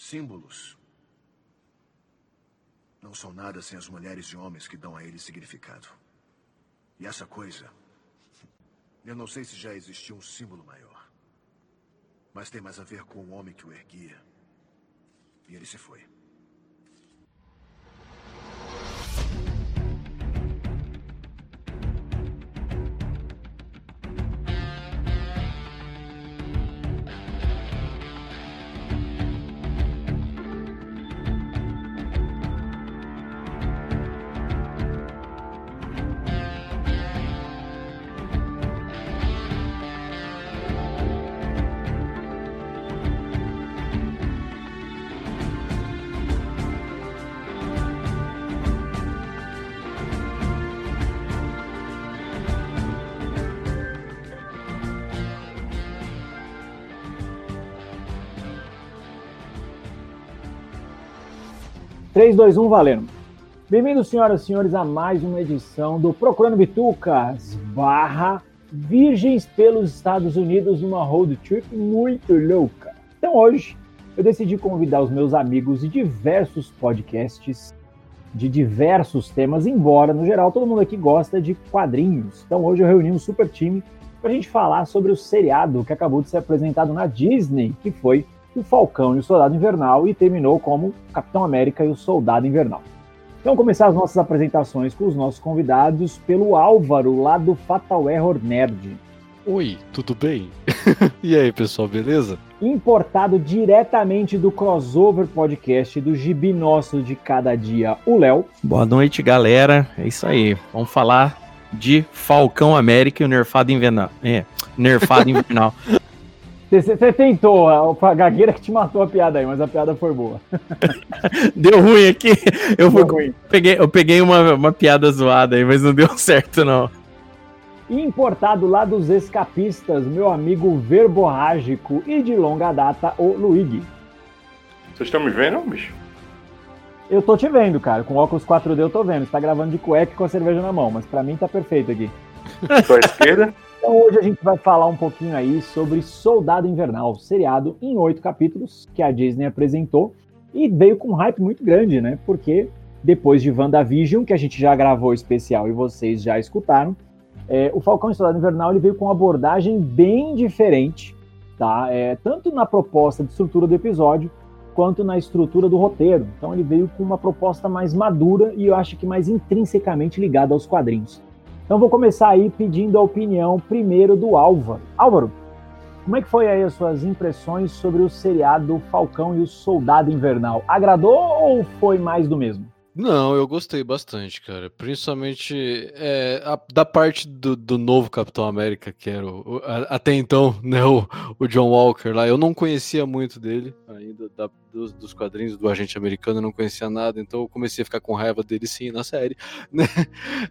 Símbolos não são nada sem as mulheres e homens que dão a eles significado. E essa coisa. Eu não sei se já existiu um símbolo maior. Mas tem mais a ver com o homem que o erguia. E ele se foi. 3, 2, 1, valendo. Bem-vindos, senhoras e senhores, a mais uma edição do Procurando Bitucas barra Virgens pelos Estados Unidos numa road trip muito louca. Então hoje eu decidi convidar os meus amigos de diversos podcasts, de diversos temas, embora no geral todo mundo aqui gosta de quadrinhos. Então hoje eu reuni um super time para a gente falar sobre o seriado que acabou de ser apresentado na Disney, que foi o Falcão e o Soldado Invernal e terminou como Capitão América e o Soldado Invernal. Então, começar as nossas apresentações com os nossos convidados pelo Álvaro, lá do Fatal Error Nerd. Oi, tudo bem? e aí, pessoal, beleza? Importado diretamente do crossover podcast do Gibi Nosso de Cada Dia, o Léo. Boa noite, galera. É isso aí. Vamos falar de Falcão América e o Nerfado Invernal. É, Nerfado Invernal. Você tentou, a gagueira que te matou a piada aí, mas a piada foi boa. deu ruim aqui. Eu, fui, ruim. Peguei, eu peguei uma, uma piada zoada aí, mas não deu certo, não. Importado lá dos escapistas, meu amigo verborrágico e de longa data, o Luigi. Vocês estão me vendo, bicho? Eu tô te vendo, cara. Com óculos 4D eu tô vendo. Você tá gravando de cueca e com a cerveja na mão, mas pra mim tá perfeito aqui. Tô à esquerda? Então hoje a gente vai falar um pouquinho aí sobre Soldado Invernal, seriado em oito capítulos que a Disney apresentou e veio com um hype muito grande, né? Porque depois de WandaVision, que a gente já gravou especial e vocês já escutaram, é, o Falcão e Soldado Invernal ele veio com uma abordagem bem diferente, tá? É, tanto na proposta de estrutura do episódio, quanto na estrutura do roteiro. Então ele veio com uma proposta mais madura e eu acho que mais intrinsecamente ligada aos quadrinhos. Então vou começar aí pedindo a opinião primeiro do Álvaro. Álvaro, como é que foi aí as suas impressões sobre o seriado Falcão e o Soldado Invernal? Agradou ou foi mais do mesmo? Não, eu gostei bastante, cara. Principalmente é, a, da parte do, do, novo Capitão América, que era o, o, até então né, o, o, John Walker lá. Eu não conhecia muito dele ainda, da, dos, dos, quadrinhos do agente americano, eu não conhecia nada, então eu comecei a ficar com raiva dele sim na série. Né?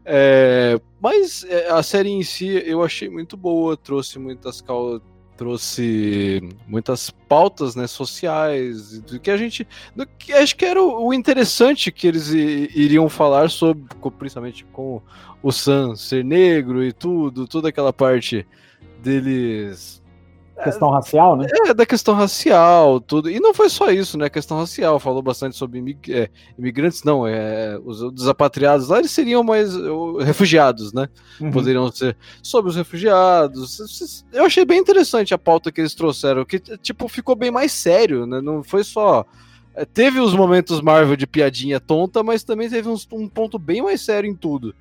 É, mas é, a série em si eu achei muito boa, trouxe muitas causas trouxe muitas pautas né, sociais, do que a gente. Do que, acho que era o, o interessante que eles iriam falar sobre, principalmente com o Sam ser negro e tudo, toda aquela parte deles Questão racial, né? É, da questão racial, tudo. E não foi só isso, né? A questão racial. Falou bastante sobre imig é, imigrantes, não. É, os desapatriados lá, eles seriam mais refugiados, né? Uhum. Poderiam ser. Sobre os refugiados. Eu achei bem interessante a pauta que eles trouxeram, que, tipo, ficou bem mais sério, né? Não foi só. É, teve os momentos Marvel de piadinha tonta, mas também teve uns, um ponto bem mais sério em tudo.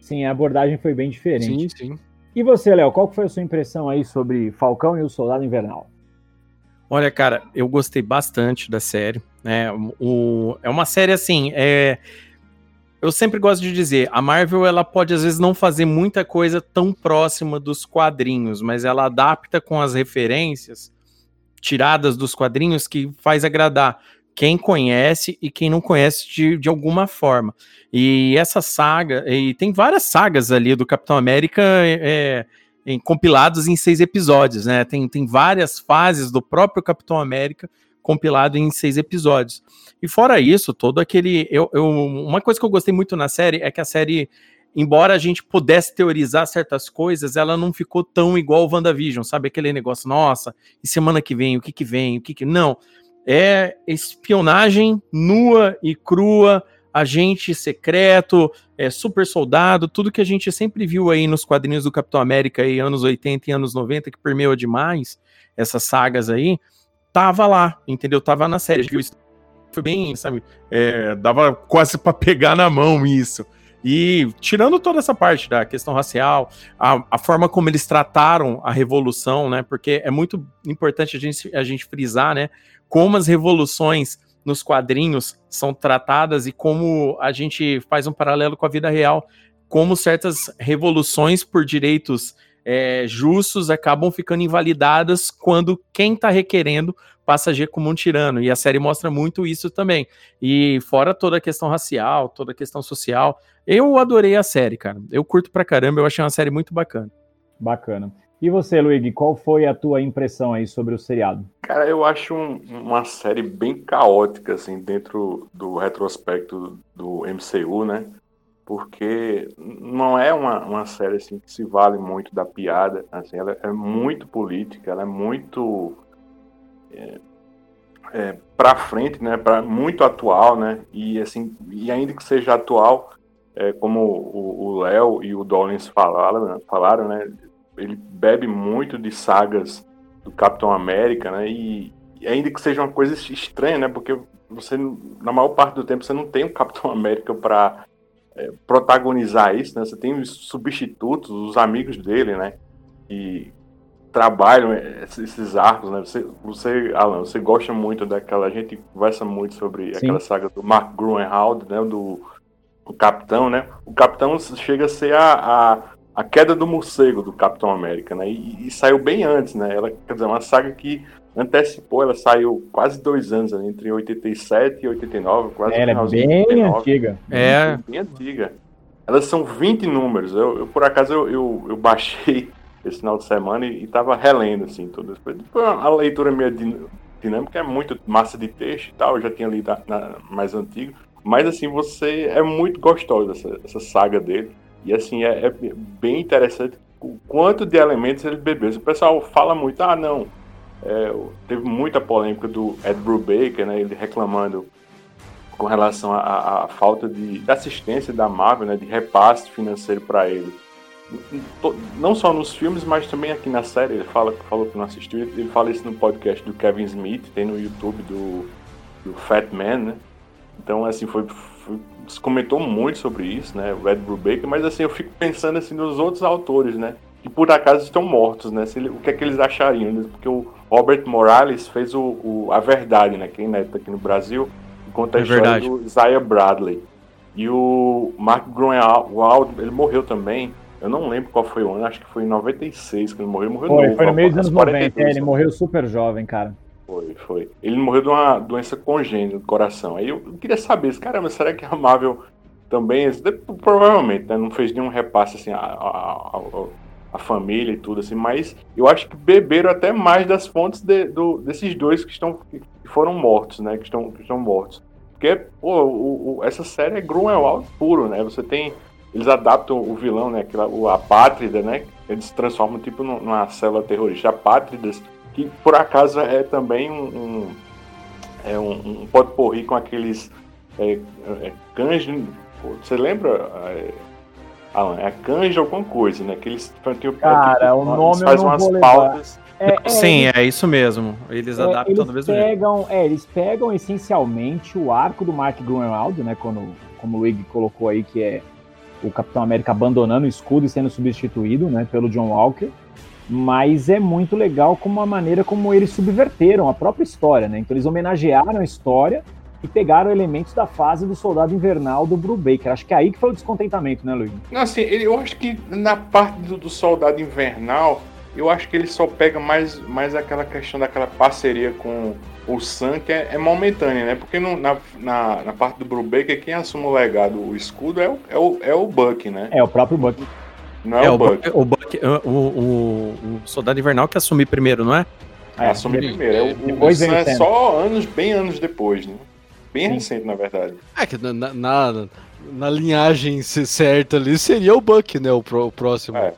Sim, a abordagem foi bem diferente. Sim, sim. E você, Léo, qual foi a sua impressão aí sobre Falcão e o Soldado Invernal? Olha, cara, eu gostei bastante da série. Né? O, é uma série assim. É, eu sempre gosto de dizer, a Marvel ela pode às vezes não fazer muita coisa tão próxima dos quadrinhos, mas ela adapta com as referências tiradas dos quadrinhos que faz agradar quem conhece e quem não conhece de, de alguma forma. E essa saga, e tem várias sagas ali do Capitão América é, em, compilados em seis episódios, né? Tem, tem várias fases do próprio Capitão América compilado em seis episódios. E fora isso, todo aquele. Eu, eu, uma coisa que eu gostei muito na série é que a série, embora a gente pudesse teorizar certas coisas, ela não ficou tão igual o WandaVision, sabe? Aquele negócio, nossa, e semana que vem, o que que vem, o que que. Não é espionagem nua e crua, agente secreto, é, super soldado, tudo que a gente sempre viu aí nos quadrinhos do Capitão América aí, anos 80 e anos 90, que permeou demais essas sagas aí, tava lá, entendeu? Tava na série. Foi bem, sabe? É, dava quase para pegar na mão isso. E tirando toda essa parte da questão racial, a, a, forma como eles trataram a revolução, né? Porque é muito importante a gente, a gente frisar, né? Como as revoluções nos quadrinhos são tratadas e como a gente faz um paralelo com a vida real, como certas revoluções por direitos é, justos acabam ficando invalidadas quando quem está requerendo passa a agir como um tirano. E a série mostra muito isso também. E fora toda a questão racial, toda a questão social, eu adorei a série, cara. Eu curto pra caramba, eu achei uma série muito bacana. Bacana. E você, Luigi, qual foi a tua impressão aí sobre o seriado? Cara, eu acho um, uma série bem caótica, assim, dentro do retrospecto do MCU, né? Porque não é uma, uma série, assim, que se vale muito da piada, assim, ela é muito política, ela é muito é, é, para frente, né, para muito atual, né, e assim, e ainda que seja atual, é, como o Léo e o Dollins falaram, falaram, né, ele bebe muito de sagas do Capitão América, né, e, e ainda que seja uma coisa estranha, né, porque você na maior parte do tempo você não tem o Capitão América para é, protagonizar isso, né, você tem os substitutos, os amigos dele, né, e trabalham esses arcos, né? Você, você, Alan, você gosta muito daquela. A gente conversa muito sobre Sim. aquela saga do Mark Gruenwald, né? Do o Capitão, né? O Capitão chega a ser a, a, a queda do morcego do Capitão América, né? E, e, saiu bem antes, né? Ela, quer dizer, uma saga que antecipou, ela saiu quase dois anos, né? entre 87 e 89, quase Ela é bem 89, antiga. É. Bem antiga. Elas são 20 números. Eu, eu por acaso, eu, eu, eu baixei esse final de semana e, estava relendo, assim, tudo. Foi uma leitura meio dinâmica, é muito massa de texto e tal, eu já tinha lido na, mais antigo, mas, assim, você é muito gostoso essa, essa saga dele, e, assim, é, é, bem interessante o quanto de elementos ele bebeu. O pessoal fala muito, ah, não, é, teve muita polêmica do Ed Brubaker, né, ele reclamando com relação à falta de, de, assistência da Marvel, né, de repasse financeiro para ele não só nos filmes, mas também aqui na série. Ele fala, falou que não assistiu, ele fala isso no podcast do Kevin Smith, tem no YouTube do, do Fat Man, né? Então, assim, foi, foi comentou muito sobre isso, né? O Ed Brubaker, mas assim, eu fico pensando assim nos outros autores, né? Que por acaso estão mortos, né? Se, o que é que eles achariam? Né? Porque o Robert Morales fez o, o A Verdade, né? Quem é tá aqui no Brasil, conta a é história verdade. do Isaiah Bradley. E o Mark Gruenwald, ele morreu também eu não lembro qual foi o ano, acho que foi em 96 que ele morreu. Ele morreu foi, novo, foi no meio dos anos 90, é, ele morreu super jovem, cara. Foi, foi. Ele morreu de uma doença congênita do coração. Aí eu queria saber, caramba, será que a Marvel também, provavelmente, né, não fez nenhum repasse assim a, a, a, a, família e tudo assim, mas eu acho que beberam até mais das fontes de, do, desses dois que estão que foram mortos, né, que estão, que estão mortos. Porque, pô, o, o, essa série é Grunwald puro, né? Você tem eles adaptam o vilão, né? Aquela, o Apátrida, né? Eles transformam tipo numa célula terrorista. Apátridas, que por acaso é também um, um é um, um porri com aqueles é, é, cães. Você lembra? É, Alan, é canja alguma coisa, né? Que eles tipo, Cara, tipo, o nome faz umas pautas. É, é, Sim, eles, é isso mesmo. Eles é, adaptam eles do mesmo pegam, jeito. É, eles pegam essencialmente o arco do Mark Grunwald, né? Quando, como o Luigi colocou aí, que é o Capitão América abandonando o escudo e sendo substituído né, pelo John Walker. Mas é muito legal como a maneira como eles subverteram a própria história, né? Então eles homenagearam a história e pegaram elementos da fase do Soldado Invernal do Brubaker. Acho que é aí que foi o descontentamento, né, Luiz? Não, assim, eu acho que na parte do, do Soldado Invernal, eu acho que ele só pega mais, mais aquela questão daquela parceria com o Sam, que é, é momentânea, né? Porque no, na, na, na, parte do Brubaker, quem assume o legado, o escudo, é o, é o, é o Buck, né? É, o próprio Buck. Não é, é o, Buck. O, Buck o, o, o, Soldado Invernal que assume primeiro, não é? É, assume primeiro. É, o, o Sam é só anos, bem anos depois, né? Bem Sim. recente, na verdade. É que na, na, na, linhagem certa ali seria o Buck, né? O, pro, o próximo. É.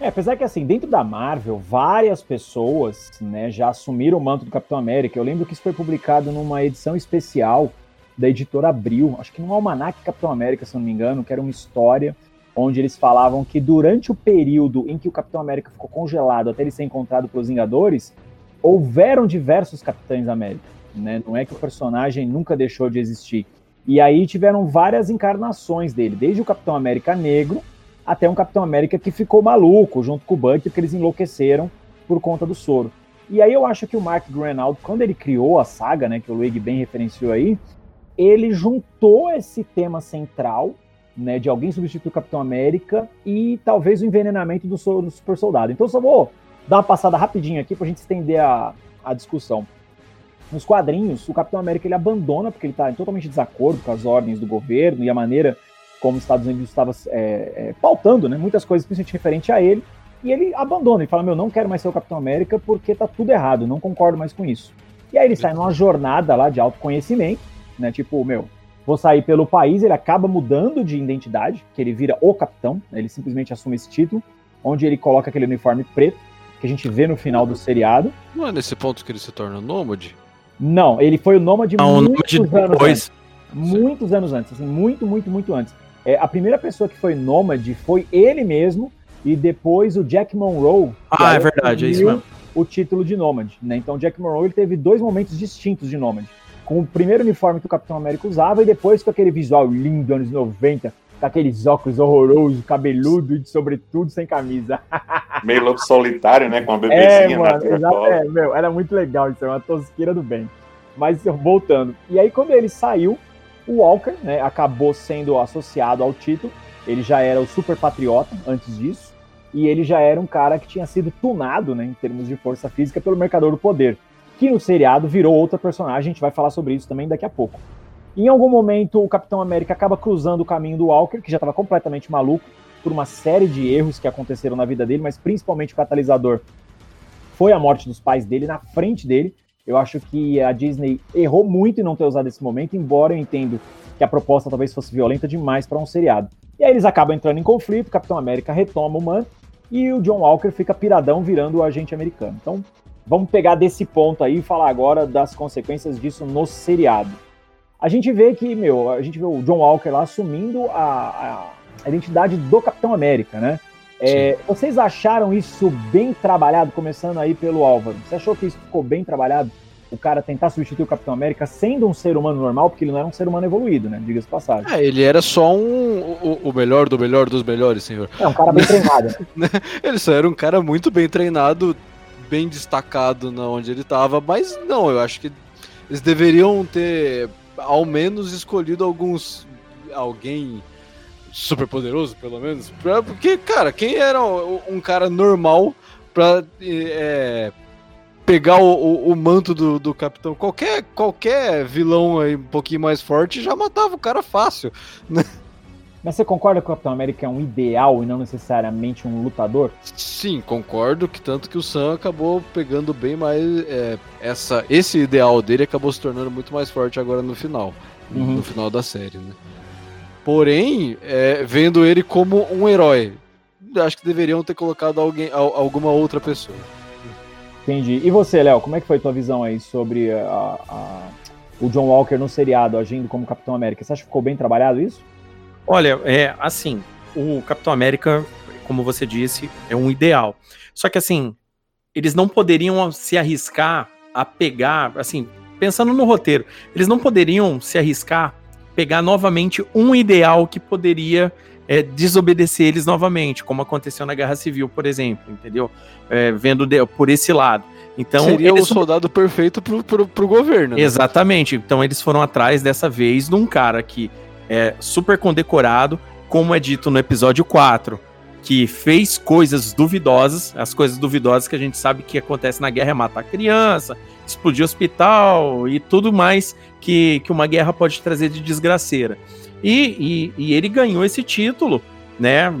É, apesar que assim, dentro da Marvel, várias pessoas né, já assumiram o manto do Capitão América. Eu lembro que isso foi publicado numa edição especial da editora Abril, acho que num almanac Capitão América, se não me engano, que era uma história onde eles falavam que durante o período em que o Capitão América ficou congelado até ele ser encontrado pelos Vingadores, houveram diversos Capitães América. Né? Não é que o personagem nunca deixou de existir. E aí tiveram várias encarnações dele, desde o Capitão América Negro até um Capitão América que ficou maluco junto com o Bucky, porque eles enlouqueceram por conta do soro. E aí eu acho que o Mark Grenald, quando ele criou a saga, né, que o Luigi bem referenciou aí, ele juntou esse tema central né, de alguém substituir o Capitão América e talvez o envenenamento do, do super soldado. Então só vou dar uma passada rapidinho aqui para a gente estender a, a discussão. Nos quadrinhos, o Capitão América ele abandona porque ele está em totalmente desacordo com as ordens do governo e a maneira como os Estados Unidos estava é, é, pautando, né, muitas coisas principalmente referente a ele, e ele abandona e fala: Meu, não quero mais ser o Capitão América porque tá tudo errado, não concordo mais com isso. E aí ele sai numa jornada lá de autoconhecimento, né? Tipo, meu, vou sair pelo país, ele acaba mudando de identidade, que ele vira o capitão, né, ele simplesmente assume esse título, onde ele coloca aquele uniforme preto, que a gente vê no final do seriado. Não é nesse ponto que ele se torna nômade? Não, ele foi o nômade Não, muitos nômade anos depois. antes. Muitos anos antes, assim, muito, muito, muito antes. É, a primeira pessoa que foi nômade foi ele mesmo, e depois o Jack Monroe. Ah, é verdade, é isso mesmo. O título de nômade, né? Então Jack Monroe ele teve dois momentos distintos de nômade. Com o primeiro uniforme que o Capitão América usava e depois com aquele visual lindo, anos 90, com aqueles óculos horrorosos, cabeludo e de sobretudo sem camisa. Meio lobo solitário, né? Com uma É, bebezinha na mano, exato, é, meu, era muito legal isso, é uma tosqueira do bem. Mas voltando. E aí, quando ele saiu, o Walker, né, acabou sendo associado ao título. Ele já era o super patriota antes disso. E ele já era um cara que tinha sido tunado, né, em termos de força física, pelo Mercador do Poder. Que no seriado virou outra personagem, a gente vai falar sobre isso também daqui a pouco. Em algum momento, o Capitão América acaba cruzando o caminho do Walker, que já estava completamente maluco, por uma série de erros que aconteceram na vida dele, mas principalmente o catalisador foi a morte dos pais dele na frente dele. Eu acho que a Disney errou muito em não ter usado esse momento, embora eu entendo que a proposta talvez fosse violenta demais para um seriado. E aí eles acabam entrando em conflito, Capitão América retoma o manto e o John Walker fica piradão virando o agente americano. Então, vamos pegar desse ponto aí e falar agora das consequências disso no seriado. A gente vê que, meu, a gente vê o John Walker lá assumindo a, a identidade do Capitão América, né? É, vocês acharam isso bem trabalhado, começando aí pelo Álvaro? Você achou que isso ficou bem trabalhado? O cara tentar substituir o Capitão América sendo um ser humano normal, porque ele não era um ser humano evoluído, né? Diga-se passagem. É, ele era só um, o, o melhor do melhor dos melhores, senhor. É um cara bem treinado. né? Ele só era um cara muito bem treinado, bem destacado na onde ele tava, mas não, eu acho que eles deveriam ter ao menos escolhido alguns alguém super poderoso, pelo menos, pra, porque cara, quem era um, cara normal pra é, pegar o, o, o manto do, do capitão? Qualquer qualquer vilão aí um pouquinho mais forte já matava o cara fácil. Mas você concorda que o Capitão América é um ideal e não necessariamente um lutador? Sim, concordo que tanto que o Sam acabou pegando bem mais é, essa esse ideal dele acabou se tornando muito mais forte agora no final, Uhum. no final da série, né? Porém, é, vendo ele como um herói, acho que deveriam ter colocado alguém, al- alguma outra pessoa. Entendi. E você, Léo, como é que foi tua visão aí sobre a- a- o John Walker no seriado agindo como Capitão América? Você acha que ficou bem trabalhado isso? Olha, é assim, o Capitão América, como você disse, é um ideal. Só que assim, eles não poderiam se arriscar a pegar, assim, pensando no roteiro, eles não poderiam se arriscar pegar novamente um ideal que poderia é, desobedecer eles novamente, como aconteceu na Guerra Civil, por exemplo, entendeu? É, vendo de- por esse lado. Então, Seria o eles soldado perfeito pro, pro, pro governo. né? Exatamente. Então eles foram atrás dessa vez de um cara que é super condecorado, como é dito no episódio 4, que fez coisas duvidosas, as coisas duvidosas que a gente sabe que acontece na guerra é matar criança, explodir hospital e tudo mais que, que uma guerra pode trazer de desgraceira. E, e, e ele ganhou esse título, né?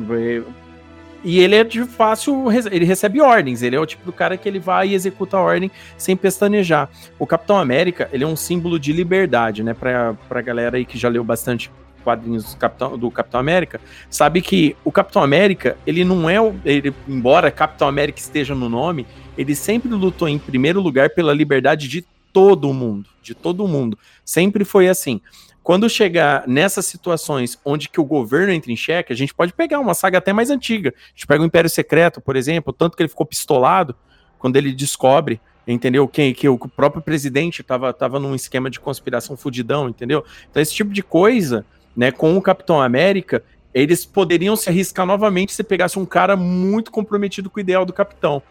E ele é de fácil, ele recebe ordens, ele é o tipo do cara que ele vai e executa a ordem sem pestanejar. O Capitão América, ele é um símbolo de liberdade, né? Pra, pra galera aí que já leu bastante quadrinhos do Capitão, do Capitão América, sabe que o Capitão América, ele não é o. Ele, embora Capitão América esteja no nome, ele sempre lutou em primeiro lugar pela liberdade de todo mundo. De todo mundo. Sempre foi assim. Quando chegar nessas situações onde que o governo entra em xeque, a gente pode pegar uma saga até mais antiga. A gente pega o Império Secreto, por exemplo, tanto que ele ficou pistolado quando ele descobre entendeu? Que, que o próprio presidente estava tava num esquema de conspiração fudidão, entendeu? Então, esse tipo de coisa, né, com o Capitão América, eles poderiam se arriscar novamente se pegasse um cara muito comprometido com o ideal do Capitão.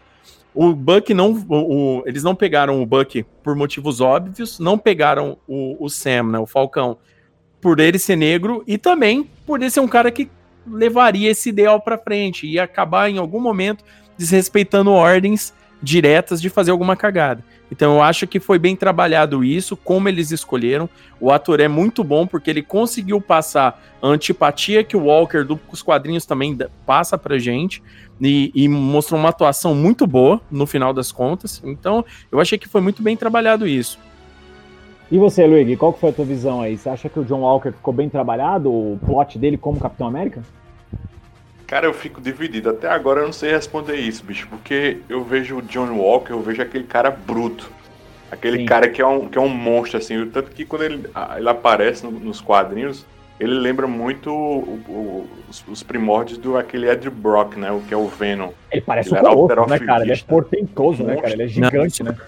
O Buck não. O, o, eles não pegaram o Buck por motivos óbvios, não pegaram o, o Sam, né, o Falcão, por ele ser negro e também por ele ser um cara que levaria esse ideal para frente e acabar em algum momento desrespeitando ordens diretas de fazer alguma cagada. Então eu acho que foi bem trabalhado isso, como eles escolheram. O ator é muito bom porque ele conseguiu passar a antipatia que o Walker dos quadrinhos também passa pra gente e, e, mostrou uma atuação muito boa no final das contas. Então eu achei que foi muito bem trabalhado isso. E você, Luigi, qual que foi a tua visão aí? Você acha que o John Walker ficou bem trabalhado, o plot dele como Capitão América? Cara, eu fico dividido. Até agora eu não sei responder isso, bicho. Porque eu vejo o John Walker, eu vejo aquele cara bruto. Aquele Sim. cara que é, um, que é um monstro, assim. Tanto que quando ele, ele aparece no, nos quadrinhos, ele lembra muito o, o, os, os, primórdios do aquele Ed Brock, né? O que é o Venom. Ele parece ele um colosso, né, cara? Ele é portentoso, né, cara? Ele é gigante, não. né?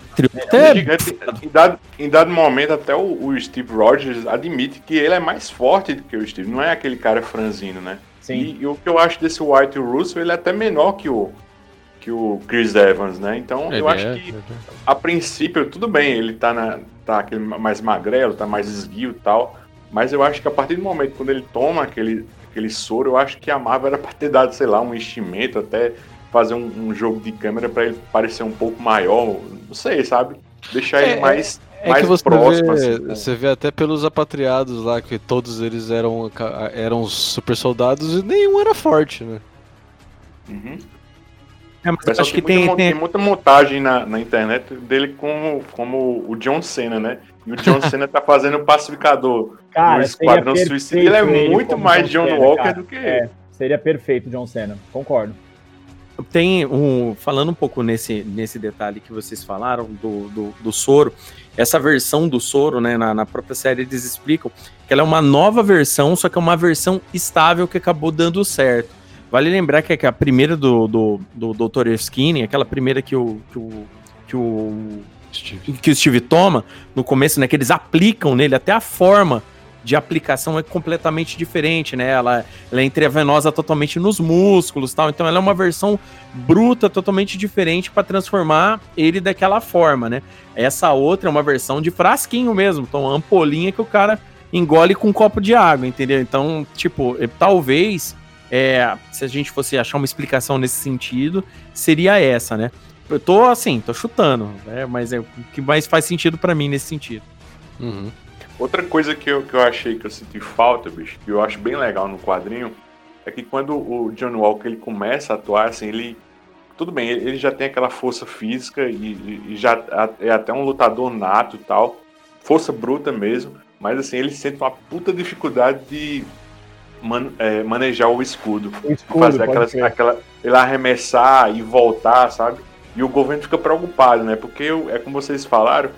É, é gigante. Em dado, em dado momento, até o, o Steve Rogers admite que ele é mais forte do que o Steve. Não é aquele cara franzino, né? Sim. E, e, o que eu acho desse White Russell, ele é até menor que o, que o Chris Evans, né? Então ele eu acho é, que, é. a princípio, tudo bem, ele tá, na, tá aquele mais magrelo, tá mais esguio e tal, mas eu acho que a partir do momento quando ele toma aquele, aquele soro, eu acho que a Marvel era pra ter dado, sei lá, um enchimento, até fazer um, um jogo de câmera para ele parecer um pouco maior, não sei, sabe? Deixar é, ele mais é que você próximo, vê, assim, você vê até pelos apatriados lá que todos eles eram, eram super soldados e nenhum era forte, né? Uhum. É, mas acho que tem, muita, tem... tem muita montagem na, na internet dele como, como o John Cena, né? E o John Cena tá fazendo pacificador cara, no Esquadrão Suicida. Ele é muito mais John, John Walker cara. do que é, Seria perfeito John Cena, concordo. Tem um. Falando um pouco nesse, nesse detalhe que vocês falaram do, do, do soro, essa versão do soro, né, na, na, própria série eles explicam que ela é uma nova versão, só que é uma versão estável que acabou dando certo. Vale lembrar que, a primeira do, do, do Dr. Erskine, aquela primeira que o, que o, que o, Steve. que o Steve toma, no começo, né, que eles aplicam nele, até a forma de aplicação é completamente diferente, né? Ela, ela é intravenosa totalmente nos músculos, tal. Então ela é uma versão bruta, totalmente diferente para transformar ele daquela forma, né? Essa outra é uma versão de frasquinho mesmo, então ampolinha que o cara engole com um copo de água, entendeu? Então, tipo, talvez é, se a gente fosse achar uma explicação nesse sentido, seria essa, né? Eu tô assim, tô chutando, né? Mas é o que mais faz sentido para mim nesse sentido. Uhum. Outra coisa que eu, que eu achei que eu senti falta, bicho, que eu acho bem legal no quadrinho, é que quando o John Walker ele começa a atuar, assim, ele. Tudo bem, ele já tem aquela força física e, e já é até um lutador nato e tal. Força bruta mesmo, mas assim, ele sente uma puta dificuldade de man, é, manejar o escudo. O escudo fazer aquelas, aquela, ele arremessar e voltar, sabe? E o governo fica preocupado, né? Porque é como vocês falaram,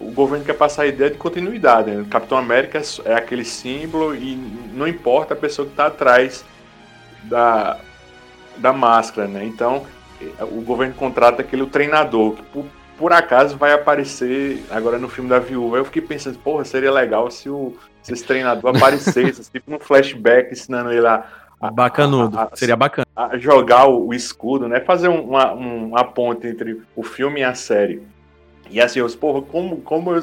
o governo quer passar a ideia de continuidade. Né? Capitão América é aquele símbolo e não importa a pessoa que está atrás da, da máscara, né? Então, o governo contrata aquele treinador que por, por acaso vai aparecer agora no filme da Viúva. Eu fiquei pensando, porra, seria legal se, o, se esse treinador aparecesse, tipo um flashback ensinando ele a, a Bacanudo, a, a, seria bacana. Jogar o, o, escudo, né? Fazer uma, uma ponte entre o filme e a série. E assim, eu, porra, como, como eu,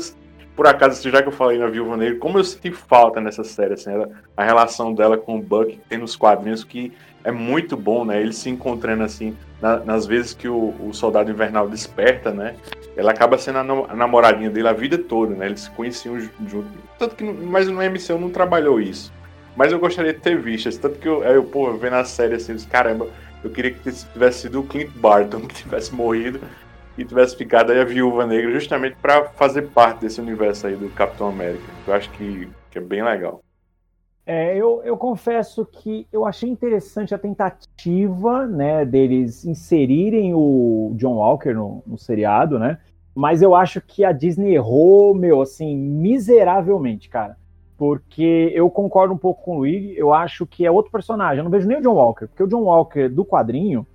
por acaso, já que eu falei na Viúva Negra, como eu senti falta nessa série, assim, ela, a relação dela com o Buck que tem nos quadrinhos, que é muito bom, né? Eles se encontrando, assim, na, nas vezes que o, o, Soldado Invernal desperta, né? Ela acaba sendo a, a, namoradinha dele a vida toda, né? Eles se conheciam junto. Tanto que, mas no MCU não trabalhou isso. Mas eu gostaria de ter visto, assim, tanto que eu, eu pô, vendo a série assim, caramba, eu queria que tivesse sido o Clint Barton que tivesse morrido e tivesse ficado aí a Viúva Negra justamente para fazer parte desse universo aí do Capitão América. Eu acho que, que é bem legal. É, eu, eu confesso que eu achei interessante a tentativa, né, deles inserirem o John Walker no, no seriado, né? Mas eu acho que a Disney errou, meu, assim, miseravelmente, cara. Porque eu concordo um pouco com o Luigi, eu acho que é outro personagem. Eu não vejo nem o John Walker, porque o John Walker do quadrinho,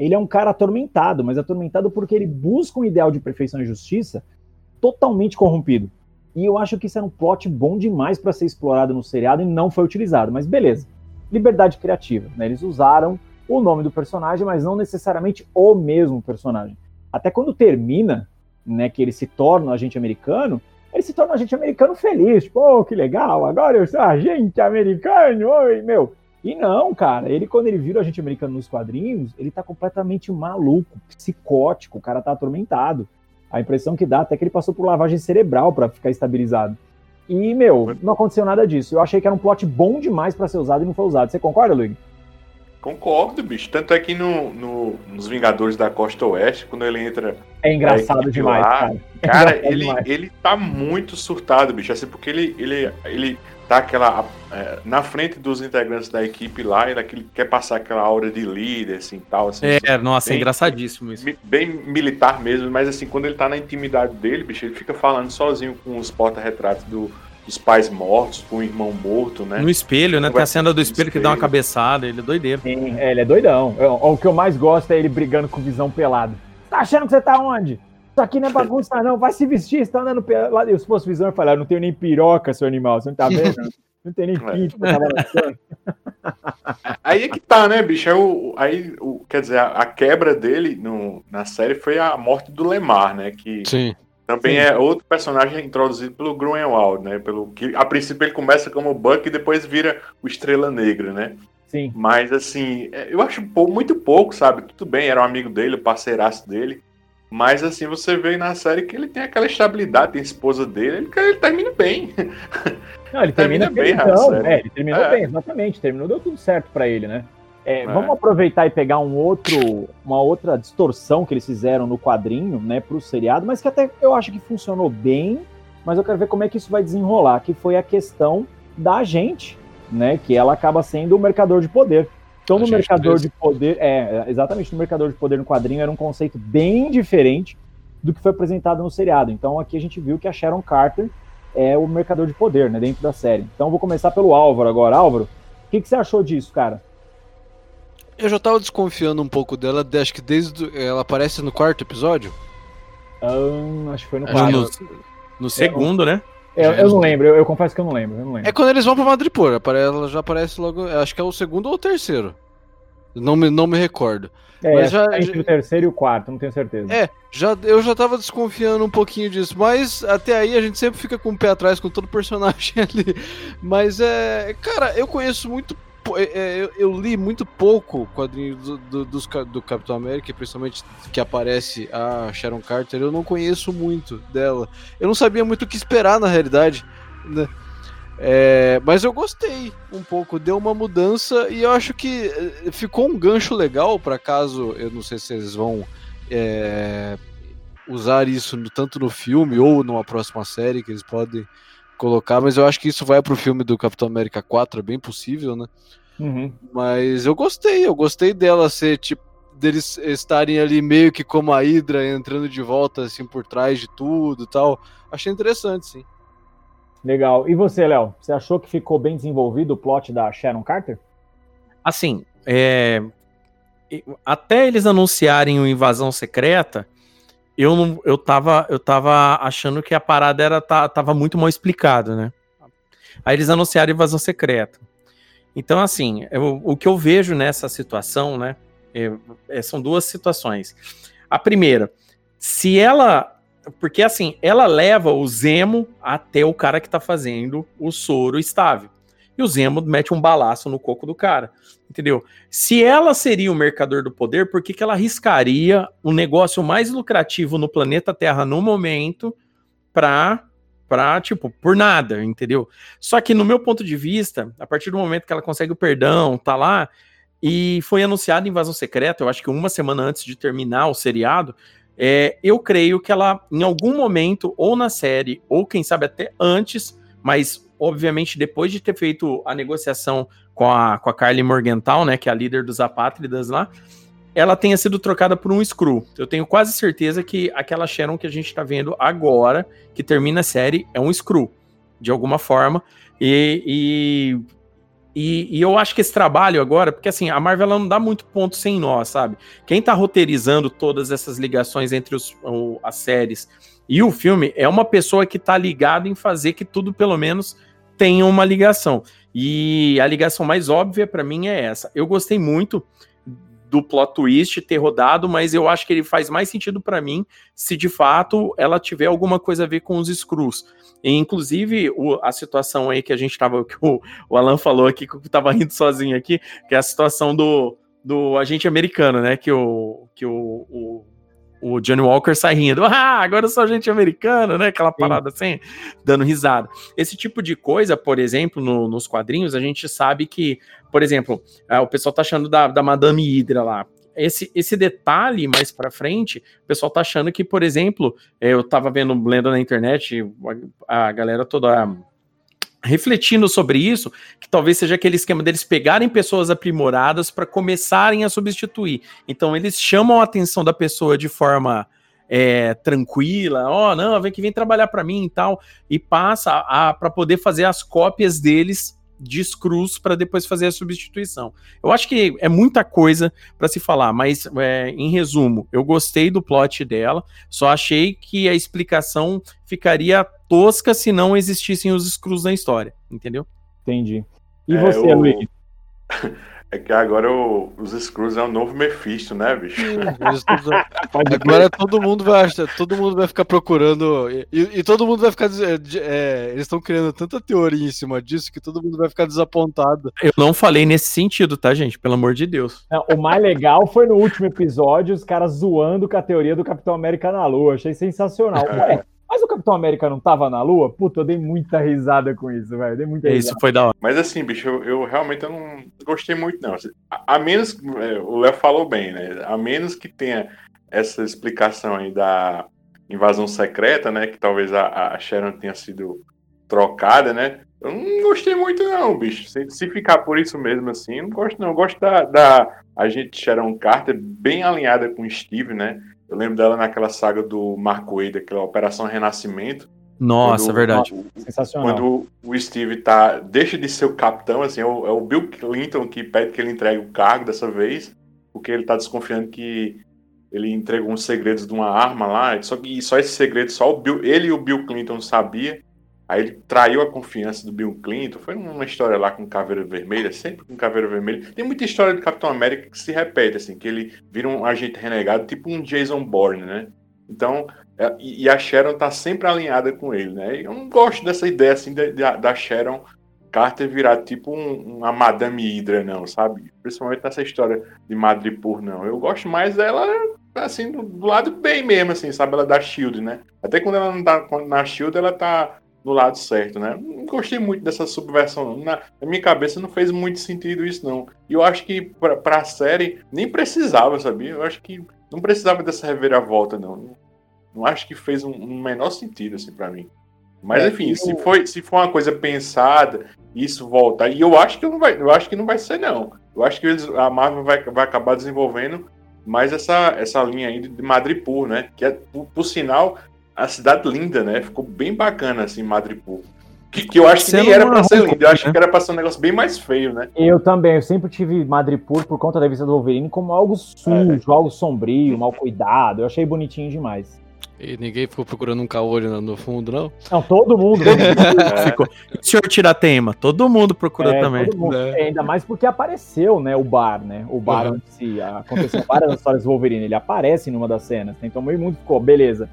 ele é um cara atormentado, mas atormentado porque ele busca um ideal de perfeição e justiça totalmente corrompido. E eu acho que isso era um plot bom demais para ser explorado no seriado e não foi utilizado. Mas beleza. Liberdade criativa. Né? Eles usaram o nome do personagem, mas não necessariamente o mesmo personagem. Até quando termina, né, que ele se torna um agente americano, ele se torna um agente americano feliz. Tipo, oh, que legal, agora eu sou agente americano, oi, meu. E não, cara, ele quando ele vira agente americano nos quadrinhos, ele tá completamente maluco, psicótico, o cara tá atormentado. A impressão que dá até que ele passou por lavagem cerebral para ficar estabilizado. E, meu, não aconteceu nada disso. Eu achei que era um plot bom demais para ser usado e não foi usado. Você concorda, Luigi? Concordo, bicho. Tanto é que no, no, nos Vingadores da Costa Oeste, quando ele entra. É engraçado demais, lá, cara. É cara, ele, demais. ele tá muito surtado, bicho. Assim, porque ele, ele, ele tá aquela. É, na frente dos integrantes da equipe lá, ele, ele quer passar aquela aura de líder, assim tal. Assim, é, nossa, é bem, é engraçadíssimo isso. Bem militar mesmo, mas assim, quando ele tá na intimidade dele, bicho, ele fica falando sozinho com os porta-retratos do, dos pais mortos, com o irmão morto, né? No espelho, né? Tem a cena do espelho, espelho, que dá uma cabeçada, ele é doideiro. Sim, é, ele é doidão. Eu, o que eu mais gosto é ele brigando com visão pelado. Tá achando que você tá onde? Isso aqui não é bagunça, não. Vai se vestir, você tá andando pelado. Se fosse visão, eu falei, não tenho nem piroca, seu animal. Você não tá vendo? Não tem nem é. pinto pra Aí é que tá, né, bicho? É o, aí, o, quer dizer, a, a, quebra dele no, na série foi a morte do Lemar, né? Que Sim. Também Sim. é outro personagem introduzido pelo Grunewald, né? Pelo que a princípio ele começa como Buck e depois vira o Estrela Negra, né? Sim. Mas assim, é, eu acho muito pouco, sabe? Tudo bem, era um amigo dele, o parceiraço dele. Mas assim, você vê na série que ele tem aquela estabilidade, tem a esposa dele, ele, ele termina bem. Não, ele termina, termina bem, então, é, ele terminou é. bem, exatamente. Terminou, deu tudo certo para ele, né? É, é. Vamos aproveitar e pegar um outro, uma outra distorção que eles fizeram no quadrinho, né, para o seriado, mas que até eu acho que funcionou bem, mas eu quero ver como é que isso vai desenrolar, que foi a questão da gente, né, que ela acaba sendo o mercador de poder. Então, no mercador de poder, é, exatamente, no mercador de poder no quadrinho era um conceito bem diferente do que foi apresentado no seriado. Então, aqui a gente viu que a Sharon Carter é o mercador de poder, né, dentro da série. Então, vou começar pelo Álvaro agora. Álvaro, o que, que você achou disso, cara? Eu já tava desconfiando um pouco dela, acho que desde. Ela aparece no quarto episódio? Um, acho que foi no quarto. No, no segundo, né? É, eu, eu não lembro, eu, eu, confesso que eu não lembro, eu não lembro. É quando eles vão pra Madripoor, ela já aparece logo. Acho que é o segundo ou o terceiro. Não me, não me recordo. É, mas já, entre já, o terceiro e o quarto, não tenho certeza. É, já, eu já tava desconfiando um pouquinho disso, mas até aí a gente sempre fica com o pé atrás com todo personagem ali. Mas é. Cara, eu conheço muito é, é, eu, eu, li muito pouco quadrinho do, do, do, do, Capitão América, principalmente que aparece a Sharon Carter. Eu não conheço muito dela. Eu não sabia muito o que esperar na realidade. Né? É, mas eu gostei um pouco, deu uma mudança e eu acho que eh, ficou um gancho legal para caso, eu não sei se eles vão é, usar isso no, tanto no filme ou numa próxima série que eles podem colocar, mas eu acho que isso vai pro filme do Capitão América 4, é bem possível, né? Uhum. Mas eu gostei, eu gostei dela ser tipo deles estarem ali meio que como a Hydra entrando de volta assim por trás de tudo, tal. Achei interessante, sim. Legal. E você, Léo? Você achou que ficou bem desenvolvido o plot da Sharon Carter? Assim, é... até eles anunciarem o Invasão Secreta, eu não, eu tava, eu tava achando que a parada era tava muito mal explicada, né? Aí eles anunciaram invasão secreta. Então, assim, eu, o que eu vejo nessa situação, né? É, é, são duas situações. A primeira, se ela. Porque assim, ela leva o Zemo até o cara que tá fazendo o soro estável e o Zemo mete um balaço no coco do cara. Entendeu? Se ela seria o mercador do poder, por que, que ela arriscaria o negócio mais lucrativo no planeta Terra no momento pra, pra, tipo, por nada, entendeu? Só que no meu ponto de vista, a partir do momento que ela consegue o perdão, tá lá, e foi anunciada invasão secreta, eu acho que uma semana antes de terminar o seriado, é, eu creio que ela, em algum momento, ou na série, ou quem sabe até antes, mas obviamente, depois de ter feito a negociação com a, com a Carly Morgenthau, né, que é a líder dos apátridas lá, ela tenha sido trocada por um Screw. Eu tenho quase certeza que aquela Sharon que a gente tá vendo agora, que termina a série, é um Screw, de alguma forma. E, e, e, e eu acho que esse trabalho agora, porque assim, a Marvel não dá muito ponto sem nós, sabe? Quem tá roteirizando todas essas ligações entre os, o, as séries e o filme é uma pessoa que tá ligada em fazer que tudo, pelo menos, tenha uma ligação. E a ligação mais óbvia para mim é essa. Eu gostei muito do plot twist ter rodado, mas eu acho que ele faz mais sentido para mim se de fato ela tiver alguma coisa a ver com os Screws. E, inclusive, o, a situação aí que a gente tava, que o, o Alan falou aqui, que eu tava rindo sozinho aqui, que é a situação do, do agente americano, né? Que o, que o, o o Johnny Walker sai rindo. Ah, agora eu sou agente americano, né? Aquela parada Sim. assim, dando risada. Esse tipo de coisa, por exemplo, no, nos quadrinhos, a gente sabe que, por exemplo, é, o pessoal tá achando da, da Madame Hydra lá. Esse, esse detalhe mais para frente, o pessoal tá achando que, por exemplo, eu tava vendo, lendo na internet, a, a galera toda refletindo sobre isso, que talvez seja aquele esquema deles pegarem pessoas aprimoradas para começarem a substituir. Então eles chamam a atenção da pessoa de forma é, tranquila, ó, oh, não, vem que vem trabalhar para mim e tal, e passa para poder fazer as cópias deles de screws para depois fazer a substituição. Eu acho que é muita coisa para se falar, mas é, em resumo, eu gostei do plot dela, só achei que a explicação ficaria tosca se não existissem os screws na história, entendeu? Entendi. E é, você, Luiz? É que agora o, os Screws é o novo Mephisto, né, bicho? agora todo mundo vai achar, todo mundo vai ficar procurando e, e todo mundo vai ficar é, eles estão criando tanta teoria em cima disso que todo mundo vai ficar desapontado. Eu não falei nesse sentido, tá, gente? Pelo amor de Deus. Não, o mais legal foi no último episódio os caras zoando com a teoria do Capitão América na Lua. Achei sensacional. É. Ué, mas o Capitão América não tava na Lua? Puta, eu dei muita risada com isso, velho. Dei muita risada. Isso foi da hora. Mas assim, bicho, eu, eu realmente eu não gostei muito, não. A, a menos. É, o Léo falou bem, né? A menos que tenha essa explicação aí da invasão secreta, né? Que talvez a, a Sharon tenha sido trocada, né? Eu não gostei muito, não, bicho. Se, se ficar por isso mesmo assim, eu não gosto, não. Eu gosto da, da agente Sharon Carter bem alinhada com o Steve, né? Eu lembro dela naquela saga do Marco Wade, aquela Operação Renascimento. Nossa, quando, verdade. Sensacional. Quando o Steve tá, deixa de ser o capitão, assim, é o, é o, Bill Clinton que pede que ele entregue o cargo dessa vez, porque ele tá desconfiando que ele entregou uns segredos de uma arma lá, só que só esse segredo só o Bill, ele e o Bill Clinton sabia. Aí ele traiu a confiança do Bill Clinton. Foi uma história lá com Caveira Vermelha, sempre com Caveira Vermelha. Tem muita história do Capitão América que se repete, assim, que ele vira um agente renegado, tipo um Jason Bourne, né? Então, é, e a Sharon tá sempre alinhada com ele, né? Eu não gosto dessa ideia, assim, da, da Sharon Carter virar tipo um, uma Madame Hydra, não, sabe? Principalmente nessa história de Madripoor, não. Eu gosto mais dela, assim, do, do lado bem mesmo, assim, sabe? Ela da SHIELD, né? Até quando ela não tá na SHIELD, ela tá no lado certo, né? Não gostei muito dessa subversão, não. Na, minha cabeça não fez muito sentido isso, não. E eu acho que pra, pra série nem precisava, sabia? Eu acho que não precisava dessa reviravolta, não. Não, não acho que fez um, um, menor sentido, assim, para mim. Mas, é, enfim, eu... se, foi, se for uma coisa pensada, isso voltar. E eu acho que não vai, eu acho que não vai ser, não. Eu acho que eles, a Marvel vai, vai acabar desenvolvendo mais essa, essa linha aí de Madripoor, né? Que é, por, por sinal, a cidade linda, né? Ficou bem bacana, assim, Madripoor. Que, que eu acho que nem era pra ser lindo, eu acho né? que era pra ser um negócio bem mais feio, né? Eu também, eu sempre tive Madripoor por conta da vista do Wolverine como algo sujo, é. algo sombrio, mal cuidado. Eu achei bonitinho demais. E ninguém ficou procurando um caolho no fundo, não? Não, todo mundo. Todo mundo é. ficou. E o senhor Tiratema? Todo mundo procurou é, também. Mundo, é. Ainda mais porque apareceu, né, o bar, né? O bar uhum. onde se aconteceu várias histórias do Wolverine. Ele aparece numa das cenas. Né? Então meio mundo ficou, beleza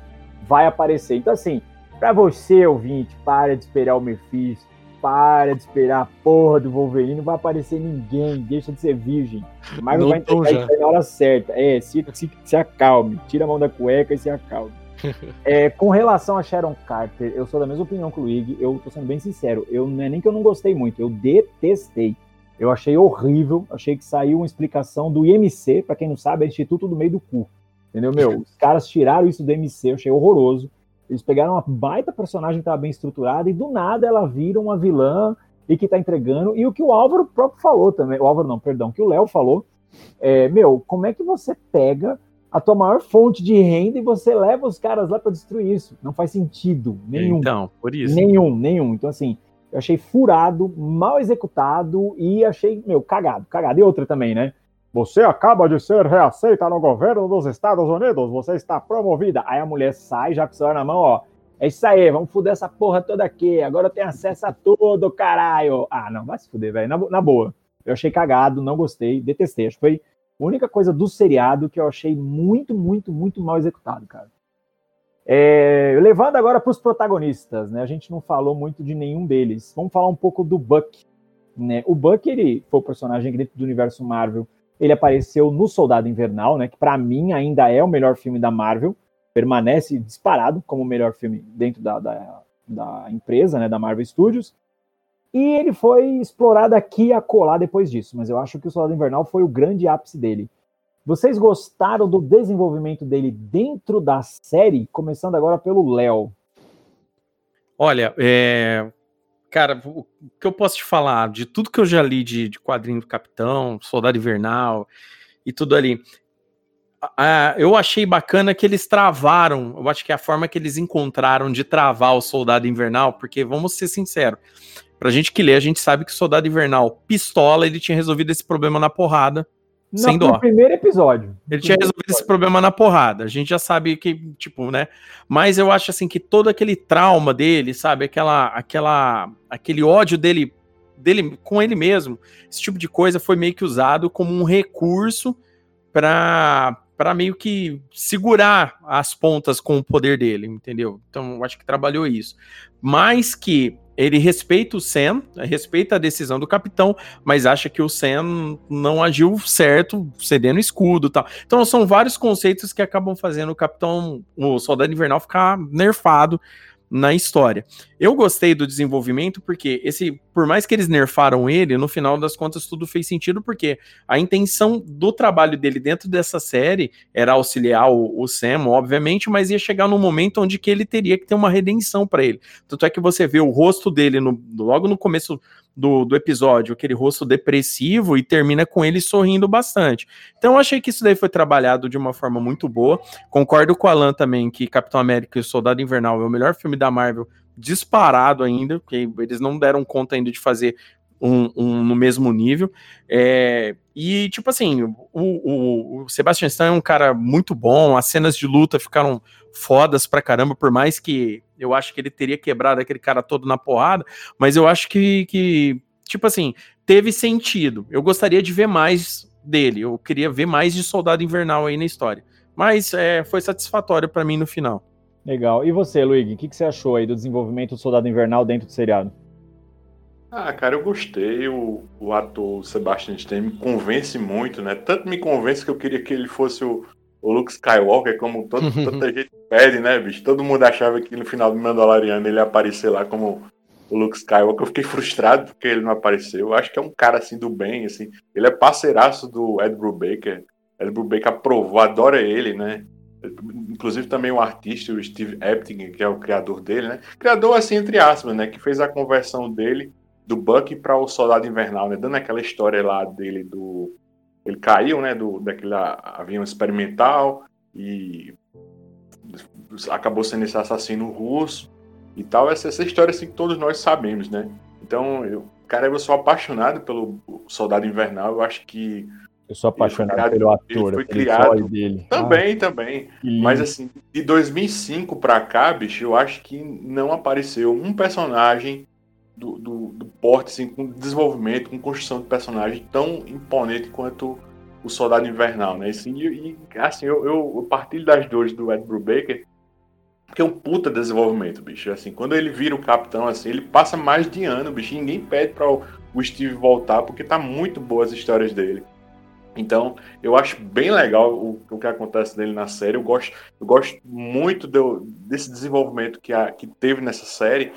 vai aparecer. Então, assim, para você, ouvinte, para de esperar o Mephisto, para de esperar a porra do Wolverine, não vai aparecer ninguém, deixa de ser virgem. O Marvel vai entregar isso na hora certa. É, se, se, se acalme, tira a mão da cueca e se acalme. é, com relação a Sharon Carter, eu sou da mesma opinião que o Luigi, eu tô sendo bem sincero, eu não é nem que eu não gostei muito, eu detestei. Eu achei horrível, achei que saiu uma explicação do IMC, para quem não sabe, é Instituto do Meio do Cu. Entendeu, meu? Os caras tiraram isso do MC, eu achei horroroso. Eles pegaram uma baita personagem que estava bem estruturada e do nada ela vira uma vilã e que tá entregando. E o que o Álvaro próprio falou também, o Álvaro não, perdão, que o Léo falou, é, meu, como é que você pega a tua maior fonte de renda e você leva os caras lá para destruir isso? Não faz sentido nenhum. Então, por isso. Nenhum, nenhum. Então, assim, eu achei furado, mal executado e achei, meu, cagado, cagado. E outra também, né? Você acaba de ser reaceita no governo dos Estados Unidos, você está promovida. Aí a mulher sai já com o celular na mão, ó. É isso aí, vamos fuder essa porra toda aqui. Agora eu tenho acesso a tudo, caralho. Ah, não, vai se fuder, velho. Na, na, boa. Eu achei cagado, não gostei, detestei. Acho que foi a única coisa do seriado que eu achei muito, muito, muito mal executado, cara. É, levando agora para os protagonistas, né? A gente não falou muito de nenhum deles. Vamos falar um pouco do Buck. Né? O Buck, ele foi o personagem dentro do universo Marvel. Ele apareceu no Soldado Invernal, né? Que para mim ainda é o melhor filme da Marvel permanece disparado como o melhor filme dentro da, da, da, empresa, né, da Marvel Studios. E ele foi explorado aqui a colar depois disso, mas eu acho que o Soldado Invernal foi o grande ápice dele. Vocês gostaram do desenvolvimento dele dentro da série? Começando agora pelo Léo. Olha, é... cara, o que eu posso te falar de tudo que eu já li de, de quadrinho do Capitão, Soldado Invernal e tudo ali, eu achei bacana que eles travaram. Eu acho que é a forma que eles encontraram de travar o Soldado Invernal, porque vamos ser sinceros. Pra gente que lê, a gente sabe que o Soldado Invernal, pistola, ele tinha resolvido esse problema na porrada. Sem dó. No primeiro episódio. Ele tinha resolvido episódio. esse problema na porrada. A gente já sabe que, tipo, né? Mas eu acho assim que todo aquele trauma dele, sabe? Aquela, aquela, aquele ódio dele, dele com ele mesmo, esse tipo de coisa foi meio que usado como um recurso para para meio que segurar as pontas com o poder dele, entendeu? Então, eu acho que trabalhou isso. Mais que ele respeita o Sam, respeita a decisão do capitão, mas acha que o Sam não agiu certo, cedendo escudo e tal. Então, são vários conceitos que acabam fazendo o capitão, o soldado invernal, ficar nerfado na história. Eu gostei do desenvolvimento porque esse, por mais que eles nerfaram ele, no final das contas tudo fez sentido porque a intenção do trabalho dele dentro dessa série era auxiliar o, o Sam, obviamente, mas ia chegar num momento onde que ele teria que ter uma redenção para ele. Tanto é que você vê o rosto dele no, logo no começo do, do episódio, aquele rosto depressivo, e termina com ele sorrindo bastante. Então eu achei que isso daí foi trabalhado de uma forma muito boa. Concordo com o Alan também que Capitão América e Soldado Invernal é o melhor filme da Marvel disparado ainda, porque eles não deram conta ainda de fazer um, um, no mesmo nível. É, e, tipo assim, o, o, o Sebastian Stan é um cara muito bom, as cenas de luta ficaram fodas pra caramba, por mais que eu acho que ele teria quebrado aquele cara todo na porrada, mas eu acho que, que tipo assim, teve sentido. Eu gostaria de ver mais dele, eu queria ver mais de Soldado Invernal aí na história. Mas é, foi satisfatório para mim no final. Legal. E você, Luigi, o que, que você achou aí do desenvolvimento do Soldado Invernal dentro do seriado? Ah, cara, eu gostei. O, o ator Sebastian Stan me convence muito, né? Tanto me convence que eu queria que ele fosse o, o Luke Skywalker, como todo, tanta gente pede, né, bicho? Todo mundo achava que no final do Mandaloriano ele ia aparecer lá como o Luke Skywalker. Eu fiquei frustrado porque ele não apareceu. Eu acho que é um cara assim do bem, assim. Ele é parceiraço do Ed Brubaker. Ed Brubaker aprovou, adora ele, né? Inclusive também o artista, o Steve Epting, que é o criador dele, né? Criador, assim, entre aspas, né? Que fez a conversão dele do Buck para o Soldado Invernal, né? Dando aquela história lá dele do ele caiu, né, do daquele avião experimental e acabou sendo esse assassino russo e tal. Essa, essa história assim que todos nós sabemos, né? Então, eu, cara, eu sou apaixonado pelo Soldado Invernal. Eu acho que eu sou apaixonado criado, pelo ator, foi criado dele. Também, ah, também. Mas assim, de 2005 para cá, bicho, eu acho que não apareceu um personagem do, do, do, porte, assim, com desenvolvimento, com construção de personagem tão imponente quanto o Soldado Invernal, né? Assim, e, e assim, eu, eu, partilho das dores do Ed Brubaker, porque é um puta desenvolvimento, bicho. Assim, quando ele vira o capitão, assim, ele passa mais de ano, bicho, ninguém pede para o, o Steve voltar, porque tá muito boas as histórias dele. Então, eu acho bem legal o, o que acontece dele na série. Eu gosto, eu gosto muito do, desse desenvolvimento que, a, que teve nessa série,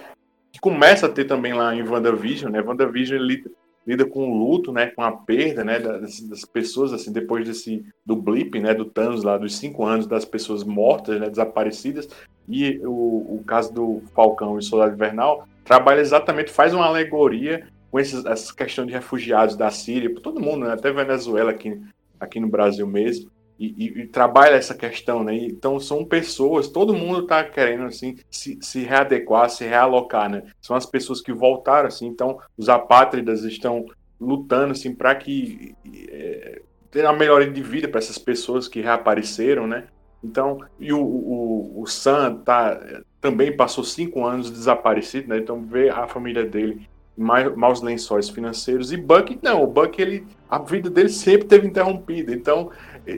que começa a ter também lá em WandaVision, né? WandaVision, ele, lida com o luto, né, com a perda, né, das, das, pessoas, assim, depois desse, do blip, né, do Thanos lá, dos cinco anos das pessoas mortas, né, desaparecidas, e o, o caso do Falcão e Soldado Invernal trabalha exatamente, faz uma alegoria com esses, essa questão de refugiados da Síria, todo mundo, né, até Venezuela aqui, aqui no Brasil mesmo, e, e, e, trabalha essa questão, né? Então são pessoas, todo mundo está querendo assim se, se, readequar, se realocar, né? São as pessoas que voltaram, assim. Então os apátridas estão lutando assim para que é, ter uma melhoria de vida para essas pessoas que reapareceram, né? Então e o, o, o Sam tá também passou cinco anos desaparecido, né? Então ver a família dele maus lençóis financeiros e Buck não, o Buck ele a vida dele sempre teve interrompida. Então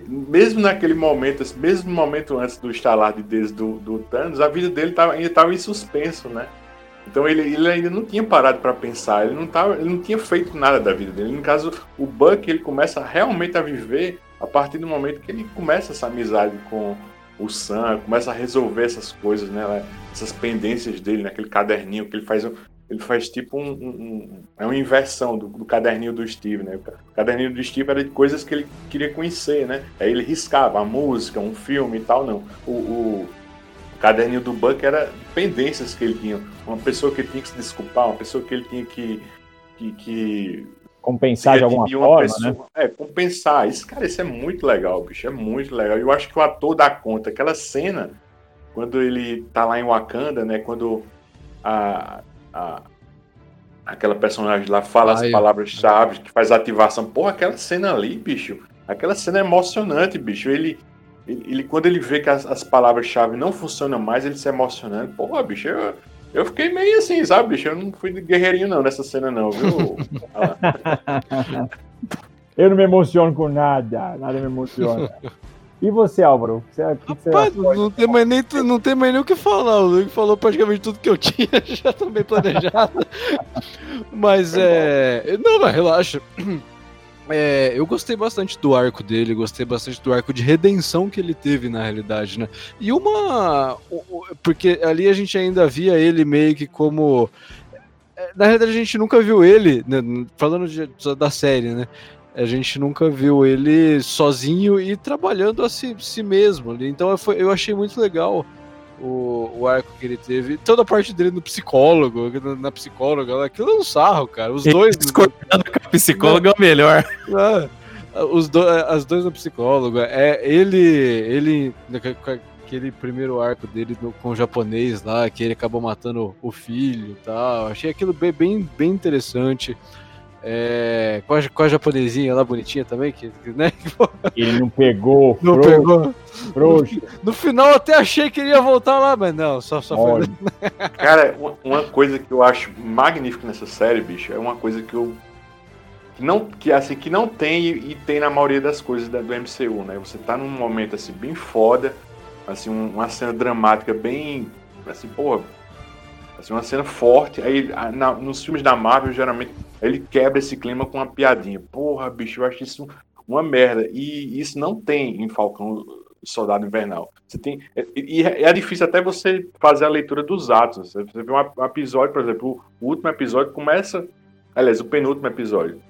mesmo naquele momento, mesmo momento antes do estalar de dedos do, do Thanos, a vida dele tava, ainda estava em suspenso, né? Então ele, ele ainda não tinha parado para pensar, ele não, tava, ele não tinha feito nada da vida dele. No caso, o Buck ele começa realmente a viver a partir do momento que ele começa essa amizade com o Sam, começa a resolver essas coisas, né? Essas pendências dele naquele caderninho que ele faz ele faz tipo um, um, é uma inversão do, do, caderninho do Steve, né? O caderninho do Steve era de coisas que ele queria conhecer, né? Aí ele riscava a música, um filme e tal, não. O, o, o caderninho do Buck era pendências que ele tinha, uma pessoa que ele tinha que se desculpar, uma pessoa que ele tinha que que, que compensar de alguma forma, pessoa, né? É, compensar. Isso, cara, isso é muito legal, bicho, é muito legal. Eu acho que o ator dá conta. Aquela cena quando ele tá lá em Wakanda, né? Quando a, a, aquela personagem lá fala Ai, as palavras-chave, que faz ativação. Porra, aquela cena ali, bicho, aquela cena é emocionante, bicho. Ele, ele, ele quando ele vê que as, as palavras-chave não funcionam mais, ele se emociona. Porra, bicho, eu, eu fiquei meio assim, sabe, bicho? Eu não fui guerreirinho não nessa cena não, viu? eu não me emociono com nada, nada me emociona. E você, Álvaro? Você, Rapaz, não, tem mais nem, não tem mais nem o que falar. O Luke falou praticamente tudo que eu tinha já também planejado. mas é. Não, mas relaxa. É, eu gostei bastante do arco dele, gostei bastante do arco de redenção que ele teve na realidade, né? E uma. Porque ali a gente ainda via ele meio que como. É, na realidade, a gente nunca viu ele, né, falando de, da série, né? A gente nunca viu ele sozinho e trabalhando a si, si mesmo. Então eu, foi, eu achei muito legal o, o, arco que ele teve. Toda a parte dele no psicólogo, na, na psicóloga, aquilo é um sarro, cara. Os dois. Discordando com a psicóloga é o melhor. É, os do, as dois no psicólogo. É, ele. ele aquele primeiro arco dele no, com o japonês lá, que ele acabou matando o filho e tal. Achei aquilo bem, bem, bem interessante. É, com, a, com a japonesinha lá bonitinha também, que, né? Ele não pegou. Não frouxo, pegou. Frouxo. No final até achei que ele ia voltar lá, mas não, só, só foi. Cara, uma coisa que eu acho magnífica nessa série, bicho, é uma coisa que eu. Que não, que, assim, que não tem e tem na maioria das coisas da, do MCU, né? Você tá num momento assim, bem foda, assim, uma cena dramática bem. Assim, porra, Assim, uma cena forte. Aí na, nos filmes da Marvel, geralmente, ele quebra esse clima com uma piadinha. Porra, bicho, eu acho isso uma merda. E isso não tem em Falcão Soldado Invernal. Você tem. E é, é difícil até você fazer a leitura dos atos. Você vê um episódio, por exemplo, o último episódio começa. Aliás, o penúltimo episódio,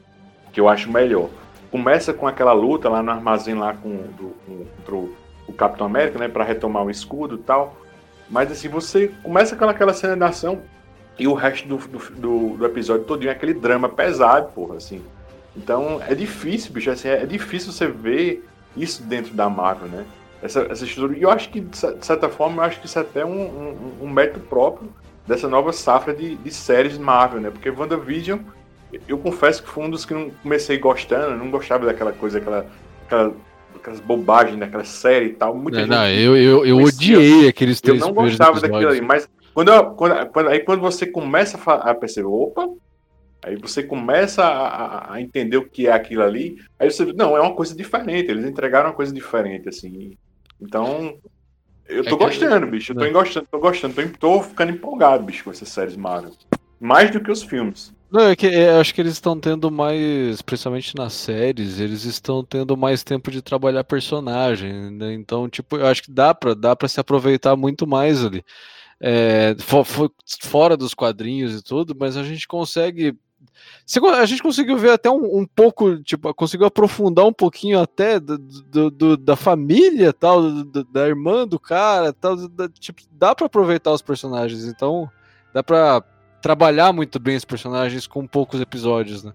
que eu acho melhor. Começa com aquela luta lá no armazém lá com, do, com, contra o, o Capitão América, né? para retomar o escudo e tal. Mas assim, você começa com aquela cena de ação e o resto do, do, do episódio todo é aquele drama pesado, porra, assim. Então é difícil, bicho, assim, é difícil você ver isso dentro da Marvel, né? Essa, essa estrutura. E eu acho que, de certa forma, eu acho que isso é até um, um, um método próprio dessa nova safra de, de séries Marvel, né? Porque WandaVision, eu confesso que foi um dos que não comecei gostando, não gostava daquela coisa, aquela, aquela aquelas bobagens daquela série e tal. Muita não, não eu, eu, eu odiei aqueles três Eu não gostava daquilo ali, mas quando, eu, quando, quando, aí quando você começa a, perceber, opa, aí você começa a, a, entender o que é aquilo ali, aí você não, é uma coisa diferente, eles entregaram uma coisa diferente, assim. Então, eu tô é gostando, bicho, eu tô, gostando, tô gostando, tô, tô ficando empolgado, bicho, com essas séries Marvel. Mais do que os filmes. Não, é que é, acho que eles estão tendo mais, principalmente nas séries, eles estão tendo mais tempo de trabalhar personagem, né? Então, tipo, eu acho que dá pra, dá pra se aproveitar muito mais ali. É, for, for, fora dos quadrinhos e tudo, mas a gente consegue a gente conseguiu ver até um, um, pouco, tipo, conseguiu aprofundar um pouquinho até do, do, do da família, tal, do, da irmã do cara, tal, da, tipo, dá para aproveitar os personagens, então dá para trabalhar muito bem os personagens com poucos episódios, né?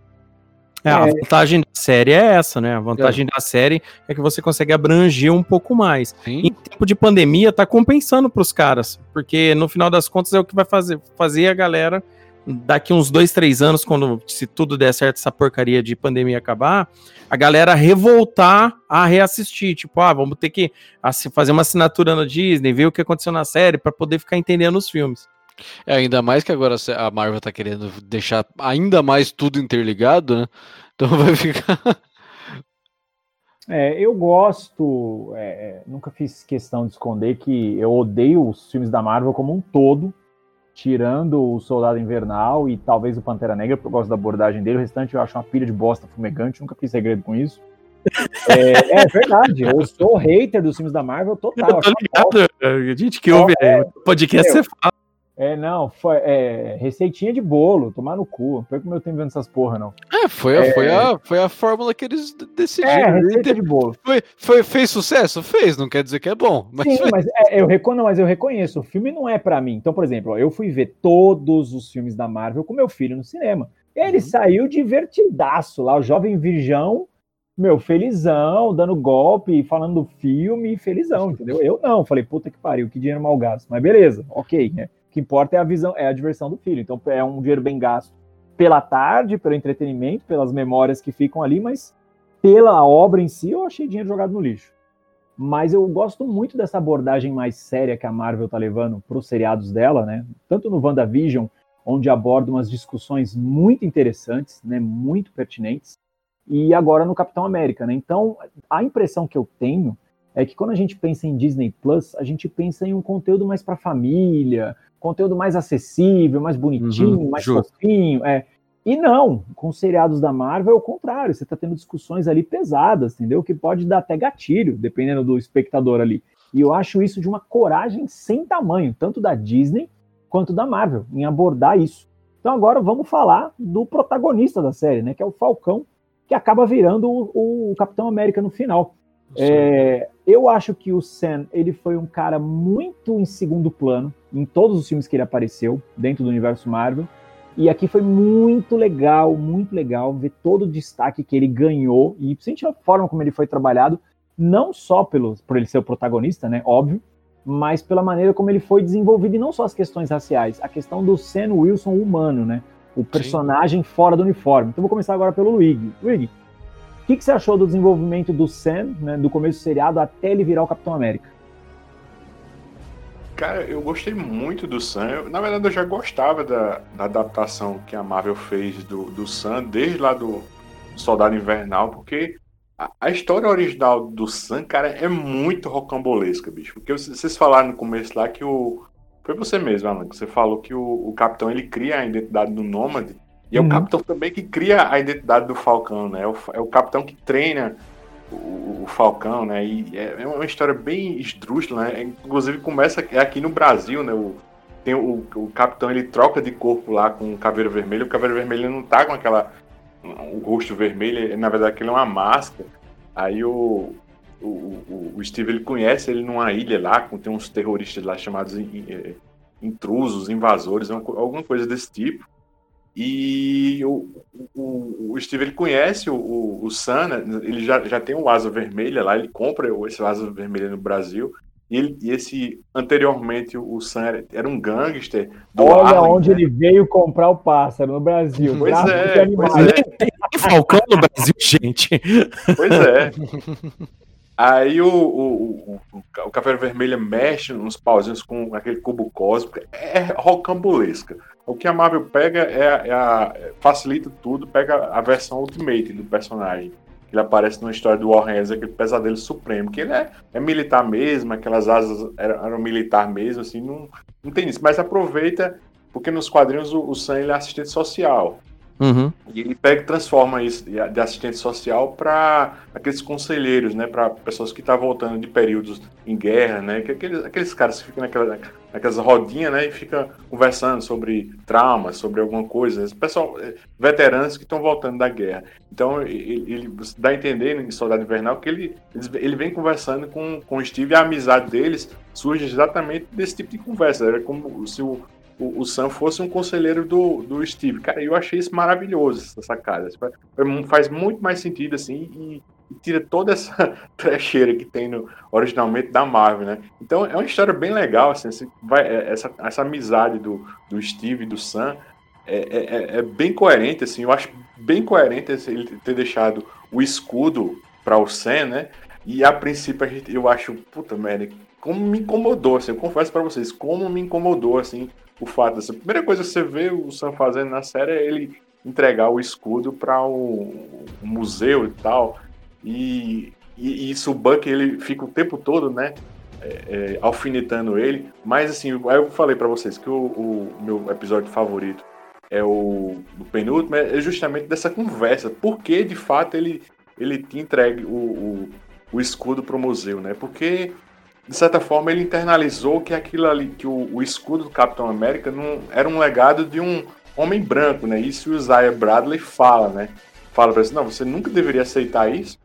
É, a é. vantagem da série é essa, né? A vantagem é. da série é que você consegue abranger um pouco mais. Sim. Em tempo de pandemia, tá compensando pros caras, porque no final das contas é o que vai fazer, fazer a galera daqui uns dois, três anos, quando se tudo der certo, essa porcaria de pandemia acabar, a galera revoltar a reassistir. Tipo, ah, vamos ter que fazer uma assinatura no Disney, ver o que aconteceu na série, para poder ficar entendendo os filmes. É, ainda mais que agora a Marvel tá querendo deixar ainda mais tudo interligado, né? Então vai ficar. É, eu gosto, é, é, nunca fiz questão de esconder que eu odeio os filmes da Marvel como um todo, tirando o Soldado Invernal e talvez o Pantera Negra, porque eu gosto da abordagem dele. O restante eu acho uma pilha de bosta fumegante, nunca fiz segredo com isso. É, é verdade, eu sou hater dos filmes da Marvel total. Eu tô ligado, a gente que ouve é, podcast, você fala. É, não, foi é, receitinha de bolo, tomar no cu. Não foi como eu tenho vendo essas porra, não. É, foi, a, é... foi, a, foi a fórmula que eles decidiram. É, receita de bolo. Foi, foi, fez sucesso? Fez, não quer dizer que é bom. Mas Sim, foi... mas, é, eu reconheço, mas eu reconheço, o filme não é para mim. Então, por exemplo, eu fui ver todos os filmes da Marvel com meu filho no cinema. Ele uhum. saiu divertidaço lá, o jovem virgão, meu, felizão, dando golpe, falando do filme, felizão, entendeu? Eu não, falei, puta que pariu, que dinheiro mal gasto. Mas beleza, ok, né? Que importa é a visão, é a diversão do filho. Então é um dinheiro bem gasto pela tarde, pelo entretenimento, pelas memórias que ficam ali, mas pela obra em si eu achei dinheiro jogado no lixo. Mas eu gosto muito dessa abordagem mais séria que a Marvel tá levando para os seriados dela, né? Tanto no WandaVision, onde aborda umas discussões muito interessantes, né? Muito pertinentes, e agora no Capitão América, né? Então, a impressão que eu tenho é que quando a gente pensa em Disney Plus, a gente pensa em um conteúdo mais para família, conteúdo mais acessível, mais bonitinho, uhum, mais justo. fofinho. É. E não, com os seriados da Marvel é o contrário, você está tendo discussões ali pesadas, entendeu? Que pode dar até gatilho, dependendo do espectador ali. E eu acho isso de uma coragem sem tamanho, tanto da Disney quanto da Marvel, em abordar isso. Então agora vamos falar do protagonista da série, né? Que é o Falcão, que acaba virando o, o Capitão América no final. É, eu acho que o Sam ele foi um cara muito em segundo plano em todos os filmes que ele apareceu dentro do universo Marvel. E aqui foi muito legal, muito legal ver todo o destaque que ele ganhou e principalmente a forma como ele foi trabalhado, não só pelo, por ele ser o protagonista, né, óbvio, mas pela maneira como ele foi desenvolvido e não só as questões raciais, a questão do Sam Wilson humano, né, o personagem Sim. fora do uniforme. Então vou começar agora pelo Luigi. Luigi, o que, que, você achou do desenvolvimento do Sam, né, do começo do seriado até ele virar o Capitão América? Cara, eu gostei muito do Sam. Eu, na verdade, eu já gostava da, da, adaptação que a Marvel fez do, do Sam, desde lá do Soldado Invernal, porque a, a história original do Sam, cara, é muito rocambolesca, bicho. Porque vocês falaram no começo lá que o. Foi você mesmo, Alan, que você falou que o, o Capitão ele cria a identidade do Nômade e é uhum. o capitão também que cria a identidade do Falcão, né? É o, é o capitão que treina o, o, Falcão, né? E é, é uma história bem esdrúxula, né? Inclusive começa aqui no Brasil, né? O, tem o, o capitão ele troca de corpo lá com o Caveiro Vermelho. O Caveiro Vermelho não tá com aquela o rosto vermelho, na verdade aquilo é uma máscara. Aí o, o, o, o, Steve ele conhece ele numa ilha lá, com tem uns terroristas lá chamados intrusos, invasores, alguma coisa desse tipo. E o, o, o Steve ele conhece o, o, o Sam, né? ele já, já tem um asa vermelha lá, ele compra esse asa vermelha no Brasil. E, ele, e esse anteriormente o Sam era, era um gangster. Olha Arlen, onde né? ele veio comprar o pássaro no Brasil. Pois é, pois é. Tem Falcão no Brasil, gente. Pois é. Aí o, o, o, o Caveira Vermelha mexe nos pauzinhos com aquele cubo cósmico. É rocambolesca. O que a Marvel pega é, é a, facilita tudo, pega a versão Ultimate do personagem. Ele aparece numa história do Warren aquele pesadelo supremo, que ele é, é militar mesmo, aquelas asas eram, eram, militar mesmo, assim, não, não tem isso. Mas aproveita, porque nos quadrinhos o, o Sam ele é assistente social. Uhum. E ele pega e transforma isso de assistente social para aqueles conselheiros, né? Para pessoas que estão voltando de períodos em guerra, né? Que aqueles, aqueles caras que ficam naquela, naquelas rodinhas, né? E ficam conversando sobre traumas, sobre alguma coisa. Esse pessoal, eh, veteranos que estão voltando da guerra. Então ele, ele dá a entender em Soldado Invernal que ele, ele vem conversando com, com o Steve e a amizade deles surge exatamente desse tipo de conversa. Era como se o, o, o Sam fosse um conselheiro do, do Steve. Cara, eu achei isso maravilhoso, essa. Isso faz- muito mais sentido, assim, e, e tira toda essa trecheira que tem no, originalmente da Marvel, né? Então é uma história bem legal, assim, assim, vai, é- essa, essa amizade do, do Steve e do Sam é, é- é- é bem coerente, assim, eu acho bem coerente ele ter deixado o escudo para o Sam, né? E a princípio a gente, eu acho, puta merda, como me incomodou, assim, eu confesso para vocês, como me incomodou, assim, o fato dessa. Primeira coisa que você vê o Sam fazendo na série é ele entregar o escudo para o, o museu e tal. E, e, e isso o Buck ele fica o tempo todo, né? é, é, alfinetando ele. Mas assim, eu falei para vocês que o, o meu episódio favorito é o do penúltimo, é justamente dessa conversa. Por que de fato ele, ele te entregue o, o, o escudo pro museu, né? Porque de certa forma ele internalizou que aquilo ali, que o, o escudo do Capitão América não, era um legado de um homem branco, né? Isso o Isaiah Bradley fala, né? Fala pra ele, não, você nunca deveria aceitar isso,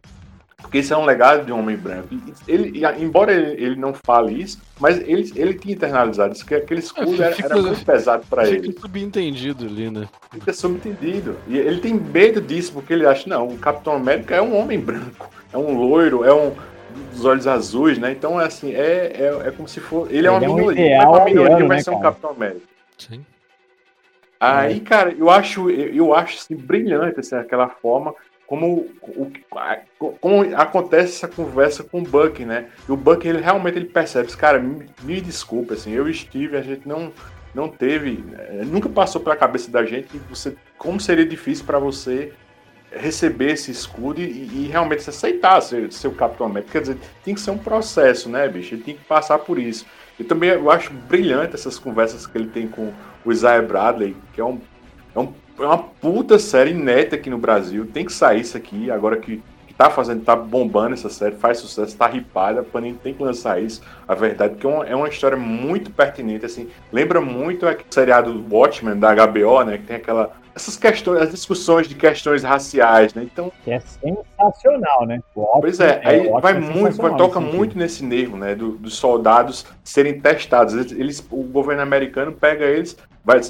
porque isso é um legado de um homem branco. E Ele, embora ele, ele não fale isso, mas ele, ele tinha internalizado isso, que aquele escudo era, era muito pesado para ele Fica subentendido ali, né? fica subentendido. E ele tem medo disso, porque ele acha, não, o Capitão América é um homem branco, é um loiro, é um dos olhos azuis, né? Então, é assim, é, é, é como se for. Ele, é uma Ele é um minoria, é uma minoria, vai né, ser um cara? Capitão América. Sim. Aí, cara, eu acho, eu, acho assim, brilhante assim, aquela forma como, como acontece essa conversa com o Buck, né? E o Buck, ele realmente ele percebe, cara, me, me desculpa, assim, eu e Steve, a gente não, não teve, eh, nunca passou pela cabeça da gente que você, como seria difícil para você receber esse escudo e, e realmente se aceitar ser, ser o Capitão América. Quer dizer, tem que ser um processo, né, bicho? Ele tem que passar por isso. E também eu acho brilhante essas conversas que ele tem com o Isaiah Bradley, que é, um, é, um- é uma puta série neta aqui no Brasil. Tem que sair isso aqui, agora que, que tá fazendo, tá bombando essa série, faz sucesso, tá ripada, a tem que lançar isso. A verdade, porque é uma, é uma história muito pertinente, assim. Lembra muito aquele seriado do Watchmen, da HBO, né? Que tem aquela. Essas questões, as discussões de questões raciais, né? Então, Que é sensacional, né? Pois é, aí o vai é muito, vai, toca muito nesse nervo, né, do- dos soldados serem testados. Eles, eles- o governo americano pega eles, vai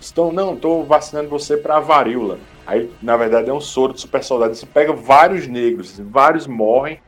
estão não, estou vacinando você para a varíola. Aí, na verdade, é um soro de super soldado. Você pega vários negros, vários morrem,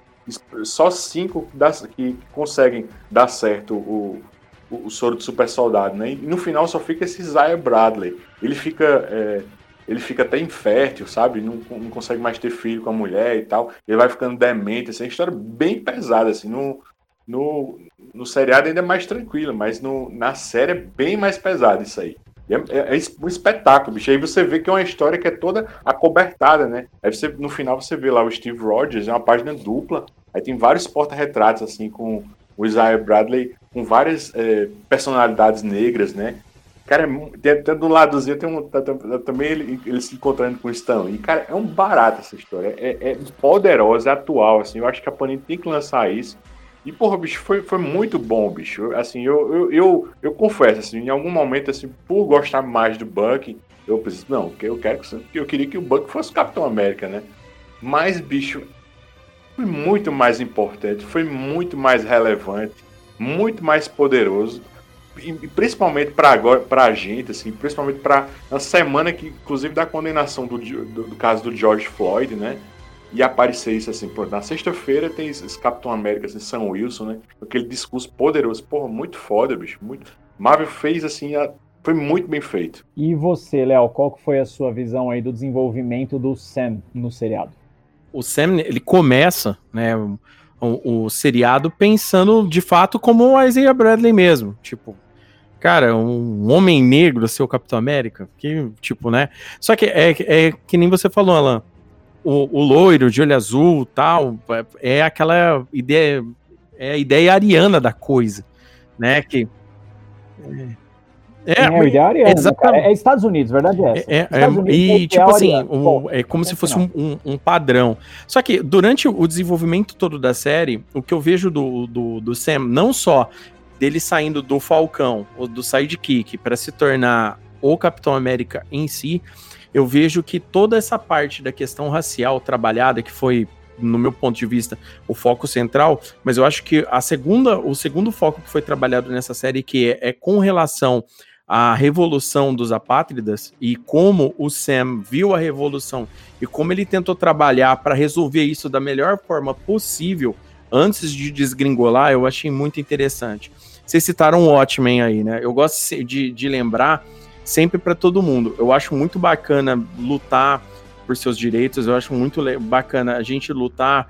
só cinco dá- que conseguem dar certo o, o, soro de super soldado, né? E no final só fica esse Isaiah Bradley. Ele fica é, ele fica até infértil, sabe? Não, não consegue mais ter filho com a mulher e tal. Ele vai ficando demente, assim, é uma história bem pesada, assim. No, no, no seriado ainda é mais tranquila, mas no, na série é bem mais pesado isso aí. É, é- é um espetáculo, bicho. Aí você vê que é uma história que é toda acobertada, né? Aí você, no final você vê lá o Steve Rogers, é uma página dupla. Aí tem vários porta-retratos, assim, com o Isaiah Bradley, com várias é, personalidades negras, né? Cara, é tem, tem do ladozinho tem um, tá- tá- também ele, ele se encontrando com o Stan. E, cara, é um barato essa história. É, é poderosa, é atual, assim. Eu acho que a Panini tem que lançar isso. E, porra, bicho, foi, foi muito bom, bicho. Assim, eu, eu, eu, eu confesso, assim, em algum momento, assim, por gostar mais do Buck, eu pensei, não, eu quero que eu queria que o Buck fosse Capitão América, né? Mas, bicho, foi muito mais importante, foi muito mais relevante, muito mais poderoso. E principalmente para agora, pra gente, assim, principalmente para na semana que, inclusive, da condenação do, do, do caso do George Floyd, né? E aparecer isso assim, pô, na sexta-feira tem esse esse Capitão América, assim, Sam Wilson, né? Aquele discurso poderoso, porra, muito foda, bicho, muito. Marvel fez assim, a- foi muito bem feito. E você, Léo, qual que foi a sua visão aí do desenvolvimento do Sam no seriado? o Sam, ele começa, né, o, o seriado pensando de fato como o Isaiah Bradley mesmo, tipo, cara, um homem negro ser o Capitão América, que, tipo, né, só que é, é que nem você falou, Alan, o, o loiro de olho azul, tal, é, é aquela ideia, é a ideia ariana da coisa, né, que É, é, é, exatamente. é Estados Unidos, verdade é essa. É, é, Unidos, e, tipo assim, um, é como se fosse um, um, um, padrão. Só que durante o desenvolvimento todo da série, o que eu vejo do, do, do Sam, não só dele saindo do Falcão, ou do Sidekick, para se tornar o Capitão América em si, eu vejo que toda essa parte da questão racial trabalhada, que foi no meu ponto de vista, o foco central, mas eu acho que a segunda, o segundo foco que foi trabalhado nessa série, que é, é com relação à revolução dos apátridas e como o Sam viu a revolução e como ele tentou trabalhar para resolver isso da melhor forma possível antes de desgringolar, eu achei muito interessante. Vocês citaram o Watchmen aí, né? Eu gosto de, de lembrar sempre para todo mundo. Eu acho muito bacana lutar por seus direitos. Eu acho muito bacana a gente lutar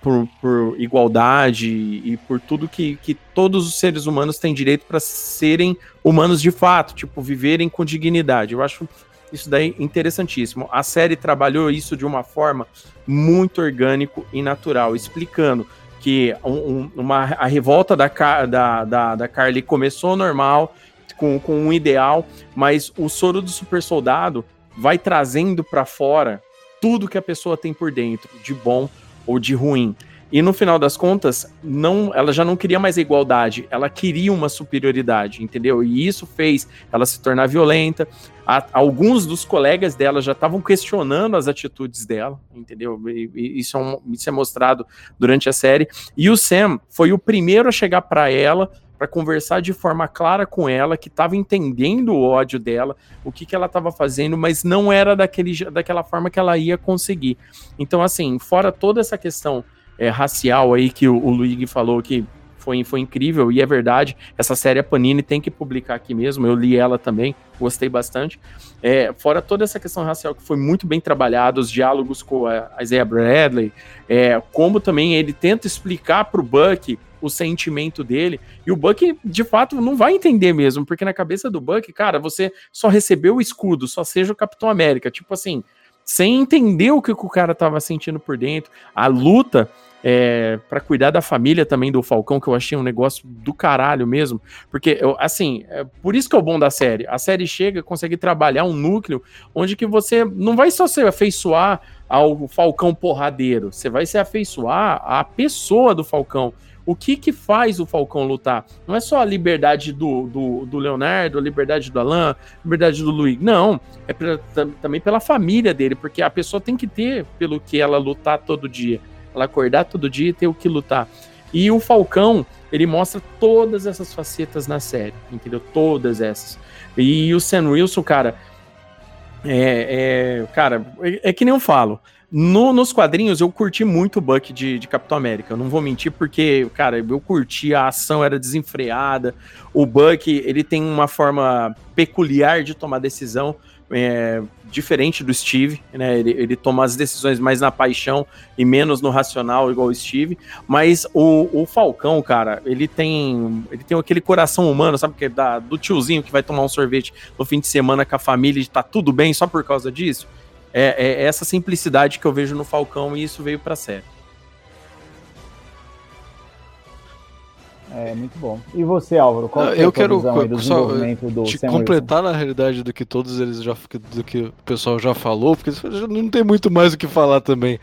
por, por igualdade e por tudo que, que todos os seres humanos têm direito para serem humanos de fato, tipo, viverem com dignidade. Eu acho isso daí interessantíssimo. A série trabalhou isso de uma forma muito orgânico e natural, explicando que um, uma, a revolta da, da, da, da Carly começou normal, com, com um ideal, mas o soro do super soldado vai trazendo para fora tudo que a pessoa tem por dentro, de bom ou de ruim. E no final das contas, não, ela já não queria mais a igualdade, ela queria uma superioridade, entendeu? E isso fez ela se tornar violenta. A, alguns dos colegas dela já estavam questionando as atitudes dela, entendeu? E, e isso, é um, isso é mostrado durante a série. E o Sam foi o primeiro a chegar para ela para conversar de forma clara com ela, que estava entendendo o ódio dela, o que, que ela estava fazendo, mas não era daquele, daquela forma que ela ia conseguir. Então, assim, fora toda essa questão é, racial aí que o, o Luigi falou que foi, foi incrível, e é verdade, essa série a Panini tem que publicar aqui mesmo, eu li ela também, gostei bastante. É, fora toda essa questão racial que foi muito bem trabalhada, os diálogos com a Isaiah Bradley, é, como também ele tenta explicar para o Buck o sentimento dele. E o Buck, de fato, não vai entender mesmo, porque na cabeça do Buck, cara, você só recebeu o escudo, só seja o Capitão América. Tipo assim, sem entender o que o cara tava sentindo por dentro. A luta é, para cuidar da família também do Falcão, que eu achei um negócio do caralho mesmo. Porque, eu, assim, é por isso que é o bom da série. A série chega, consegue trabalhar um núcleo onde que você não vai só se afeiçoar ao Falcão porradeiro, você vai se afeiçoar à pessoa do Falcão. O que que faz o Falcão lutar? Não é só a liberdade do, do, do Leonardo, a liberdade do Alan, a liberdade do Luiz. Não, é pra, também pela família dele, porque a pessoa tem que ter pelo que ela lutar todo dia. Ela acordar todo dia e ter o que lutar. E o Falcão, ele mostra todas essas facetas na série, entendeu? Todas essas. E o Sam Wilson, cara, é, é cara, é, é que nem eu falo. No, nos quadrinhos, eu curti muito o Buck de, de Capitão América. Eu não vou mentir, porque, cara, eu curti, a ação era desenfreada. O Buck, ele tem uma forma peculiar de tomar decisão, é, diferente do Steve, né? Ele, ele, toma as decisões mais na paixão e menos no racional, igual o Steve. Mas o, o Falcão, cara, ele tem, ele tem aquele coração humano, sabe? Que é da, do tiozinho que vai tomar um sorvete no fim de semana com a família e tá tudo bem só por causa disso é, é essa simplicidade que eu vejo no Falcão e isso veio para a série. É muito bom. E você, Álvaro? Qual é eu quero só te completar Wilson? na realidade do que todos eles já do que o pessoal já falou, porque não tem muito mais o que falar também.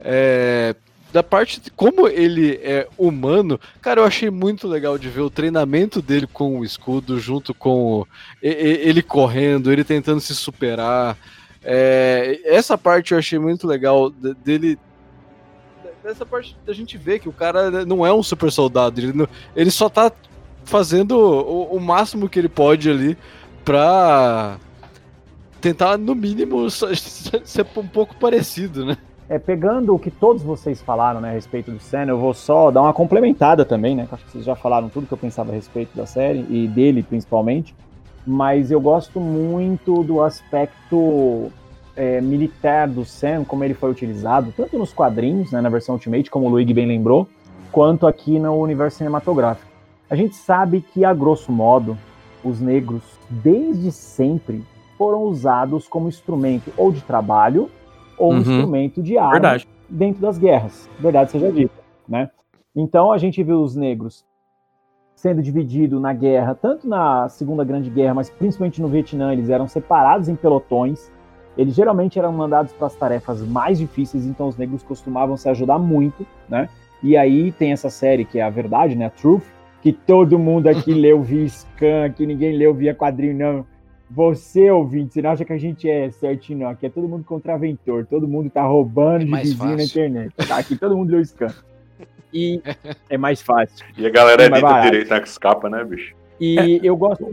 É, da parte de como ele é humano, cara, eu achei muito legal de ver o treinamento dele com o escudo, junto com ele correndo, ele tentando se superar. É, essa parte eu achei muito legal dele. Dessa parte da gente ver que o cara não é um super soldado, ele, não, ele só tá fazendo o, o, máximo que ele pode ali pra tentar, no mínimo, ser um pouco parecido, né? É, pegando o que todos vocês falaram né, a respeito do Senna, eu vou só dar uma complementada também, né? Acho que vocês já falaram tudo que eu pensava a respeito da série e dele principalmente mas eu gosto muito do aspecto é, militar do Sam, como ele foi utilizado, tanto nos quadrinhos, né, na versão Ultimate, como o Luigi bem lembrou, quanto aqui no universo cinematográfico. A gente sabe que, a grosso modo, os negros, desde sempre, foram usados como instrumento ou de trabalho ou uhum. instrumento de arma Verdade. dentro das guerras. Verdade seja dita, né? Então a gente viu os negros sendo dividido na guerra, tanto na Segunda Grande Guerra, mas principalmente no Vietnã, eles eram separados em pelotões. Eles geralmente eram mandados para as tarefas mais difíceis, então os negros costumavam se ajudar muito, né? E aí tem essa série que é a verdade, né? A Truth, que todo mundo aqui leu via scan, que ninguém leu via quadrinho, não. Você, ouvinte, você não acha que a gente é certinho, não. Aqui é todo mundo contraventor, todo mundo tá roubando É de vizinho na fácil. internet. Tá? Aqui todo mundo leu scan. E é mais fácil. E a galera É edita barato. direito na escapa, né, bicho? E eu gosto.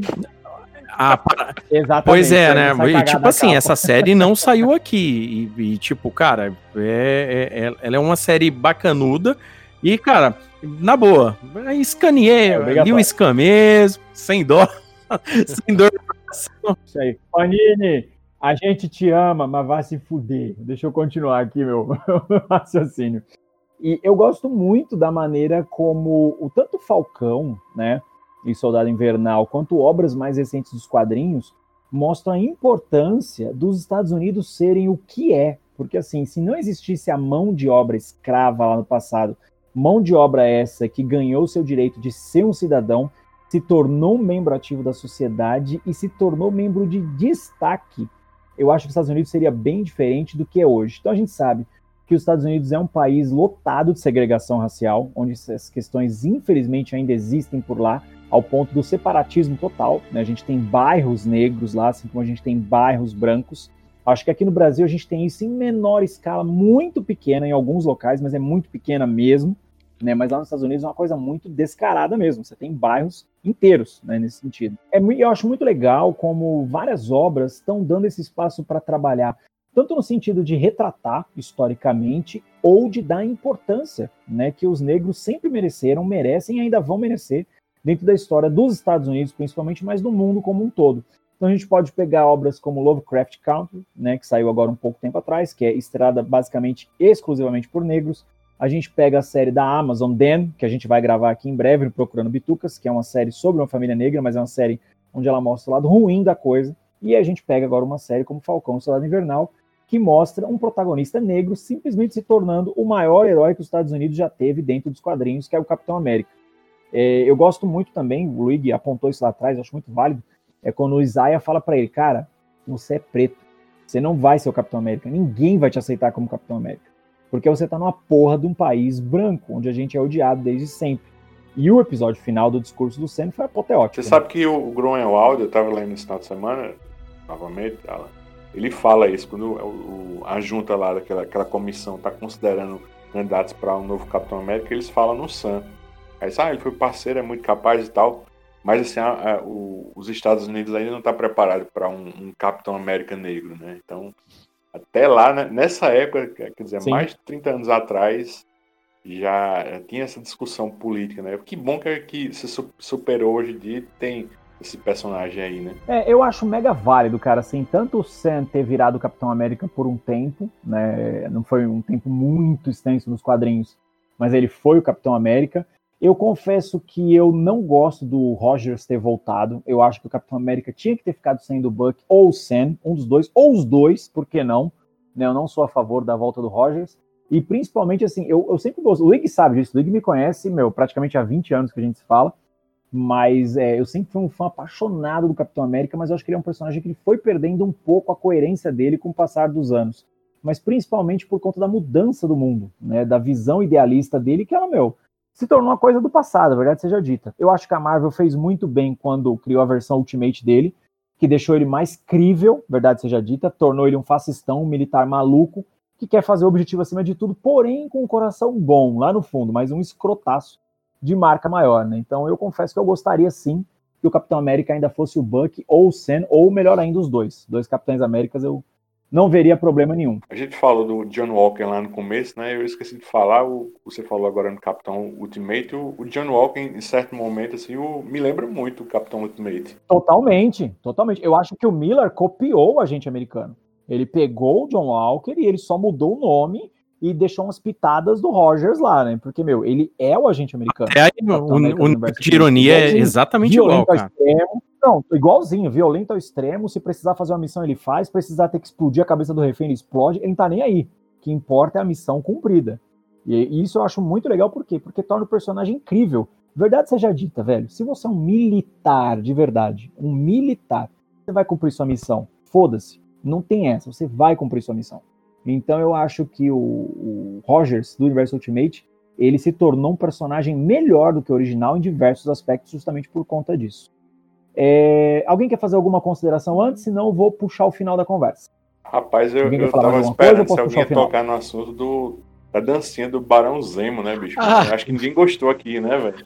Ah, pa- Exatamente. pois é, né? E, tipo assim, capa. essa série não saiu aqui. E, e, tipo, cara, é, é- é- ela é uma série bacanuda. E, cara, na boa, escaneei, É, li o scan mesmo, sem dó. sem dor. Isso aí. Panini, a gente te ama, mas vai se fuder. Deixa eu continuar aqui meu, meu raciocínio. E eu gosto muito da maneira como o tanto Falcão, né, e Soldado Invernal, quanto obras mais recentes dos quadrinhos mostram a importância dos Estados Unidos serem o que é. Porque assim, se não existisse a mão de obra escrava lá no passado, mão de obra essa que ganhou seu direito de ser um cidadão, se tornou um membro ativo da sociedade e se tornou membro de destaque. Eu acho que os Estados Unidos seria bem diferente do que é hoje. Então a gente sabe que os Estados Unidos é um país lotado de segregação racial, onde essas questões infelizmente ainda existem por lá, ao ponto do separatismo total. Né? A gente tem bairros negros lá, assim como a gente tem bairros brancos. Acho que aqui no Brasil a gente tem isso em menor escala, muito pequena em alguns locais, mas é muito pequena mesmo. Né? Mas lá nos Estados Unidos é uma coisa muito descarada mesmo. Você tem bairros inteiros né, nesse sentido. É, eu acho muito legal como várias obras estão dando esse espaço para trabalhar, tanto no sentido de retratar historicamente ou de dar importância né, que os negros sempre mereceram, merecem e ainda vão merecer dentro da história dos Estados Unidos, principalmente, mas do mundo como um todo. Então a gente pode pegar obras como Lovecraft Country, né, que saiu agora um pouco tempo atrás, que é estrada basicamente exclusivamente por negros. A gente pega a série da Amazon, Dan, que a gente vai gravar aqui em breve, Procurando Bitucas, que é uma série sobre uma família negra, mas é uma série onde ela mostra o lado ruim da coisa. E a gente pega agora uma série como Falcão Soldado Invernal, que mostra um protagonista negro simplesmente se tornando o maior herói que os Estados Unidos já teve dentro dos quadrinhos, que é o Capitão América. É, eu gosto muito também, o Luigi apontou isso lá atrás, acho muito válido, é quando o Isaiah fala para ele, cara, você é preto, você não vai ser o Capitão América, ninguém vai te aceitar como Capitão América, porque você tá numa porra de um país branco, onde a gente é odiado desde sempre. E o episódio final do discurso do Sam foi apoteótico. Você né? sabe que o o Groenwald, eu tava lendo esse final de semana, novamente, ela- ele fala isso, quando o- o- a junta lá daquela aquela comissão tá considerando candidatos para um novo Capitão América, eles falam no Sam. Aí diz, ah, ele foi parceiro, é muito capaz e tal. Mas assim, a- a- o- os Estados Unidos ainda não está preparado para um, um Capitão América negro, né? Então, até lá, né, nessa época, quer dizer, Sim. mais de 30 anos atrás, já tinha essa discussão política, né? Que bom que, que se su- superou hoje em dia e tem esse personagem aí, né? É, eu acho mega válido, cara, assim, tanto o Sam ter virado Capitão América por um tempo, né, não foi um tempo muito extenso nos quadrinhos, mas ele foi o Capitão América. Eu confesso que eu não gosto do Rogers ter voltado, eu acho que o Capitão América tinha que ter ficado sendo o Buck ou o Sam, um dos dois, ou os dois, por que não? Né, eu não sou a favor da volta do Rogers, e principalmente, assim, eu, eu sempre gosto, o Lig sabe disso, o Lig me conhece, meu, praticamente há 20 anos que a gente se fala, mas é, eu sempre fui um fã apaixonado do Capitão América, mas eu acho que ele é um personagem que foi perdendo um pouco a coerência dele com o passar dos anos. Mas principalmente por conta da mudança do mundo, né? Da visão idealista dele, que ela, meu, se tornou uma coisa do passado, a verdade seja dita. Eu acho que a Marvel fez muito bem quando criou a versão Ultimate dele, que deixou ele mais crível, verdade seja dita, tornou ele um fascistão, um militar maluco, que quer fazer o objetivo acima de tudo, porém com um coração bom lá no fundo, mas um escrotaço de marca maior, né? Então eu confesso que eu gostaria sim que o Capitão América ainda fosse o Buck ou o Sam, ou melhor ainda os dois. Dois Capitães Américas eu não veria problema nenhum. A gente falou do John Walker lá no começo, né? Eu esqueci de falar, o, você falou agora no Capitão Ultimate, o, o John Walker, em certo momento, assim, o, me lembra muito o Capitão Ultimate. Totalmente, totalmente. Eu acho que o Miller copiou o agente americano. Ele pegou o John Walker e ele só mudou o nome e deixou umas pitadas do Rogers lá, né? Porque, meu, ele é o agente americano. É aí, o, o universo de ironia é exatamente igual, cara. extremo. Não, igualzinho, violento ao extremo. Se precisar fazer uma missão, ele faz. Precisar ter que explodir a cabeça do refém, ele explode. Ele não tá nem aí. O que importa é a missão cumprida. E isso eu acho muito legal, por quê? Porque torna o personagem incrível. Verdade seja dita, velho. Se você é um militar de verdade, um militar, você vai cumprir sua missão. Foda-se. Não tem essa. Você vai cumprir sua missão. Então eu acho que o, o Rogers, do Universo Ultimate, ele se tornou um personagem melhor do que o original em diversos aspectos, justamente por conta disso. É, alguém quer fazer alguma consideração antes? Senão eu vou puxar o final da conversa. Rapaz, eu, eu tava esperando se alguém ia tocar no assunto do, da dancinha do Barão Zemo, né, bicho? Ah. Acho que ninguém gostou aqui, né, velho?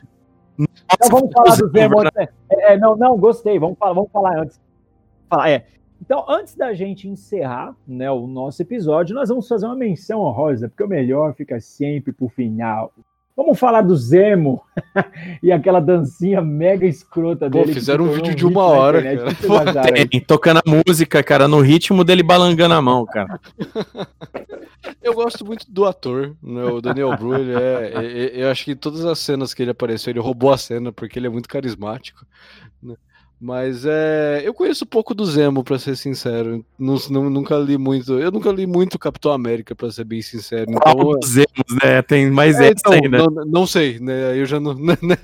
Então vamos falar do Zemo. É, é, não, não, gostei. Vamos falar, vamos falar antes. Falar, é. Então, antes da gente encerrar né, o nosso episódio, nós vamos fazer uma menção honrosa, porque o melhor fica sempre pro final. Vamos falar do Zemo e aquela dancinha mega escrota dele. Pô, fizeram um vídeo de uma hora, cara. Tem, tocando a música, cara, no ritmo dele balangando a mão, cara. Eu gosto muito do ator, né? o Daniel Bru, ele é, é, é, eu acho que todas as cenas que ele apareceu, ele roubou a cena, porque ele é muito carismático. Né? Mas é, eu conheço pouco do Zemo, para ser sincero. Não, não, nunca li muito. Eu nunca li muito Capitão América, para ser bem sincero. Então, ah, Zemos, né? Tem mais é, então, ainda. Não, não, sei, né? Eu já não. Né?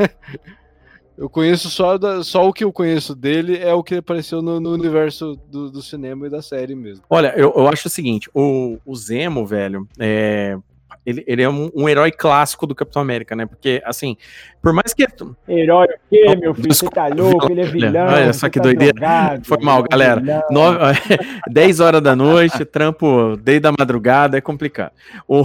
Eu conheço só, da, só o que eu conheço dele é o que apareceu no, no universo do, do, cinema e da série mesmo. Olha, eu, eu acho o seguinte: o, o Zemo, velho, é, ele, ele é um, um, herói clássico do Capitão América, né? Porque, assim, por mais que. Herói o quê, meu filho? Você tá louco, ele é vilão. Olha só que tá doideira. Jogado, Foi mal, é galera. Nove, 10 horas da noite, trampo desde a madrugada, é complicado. O,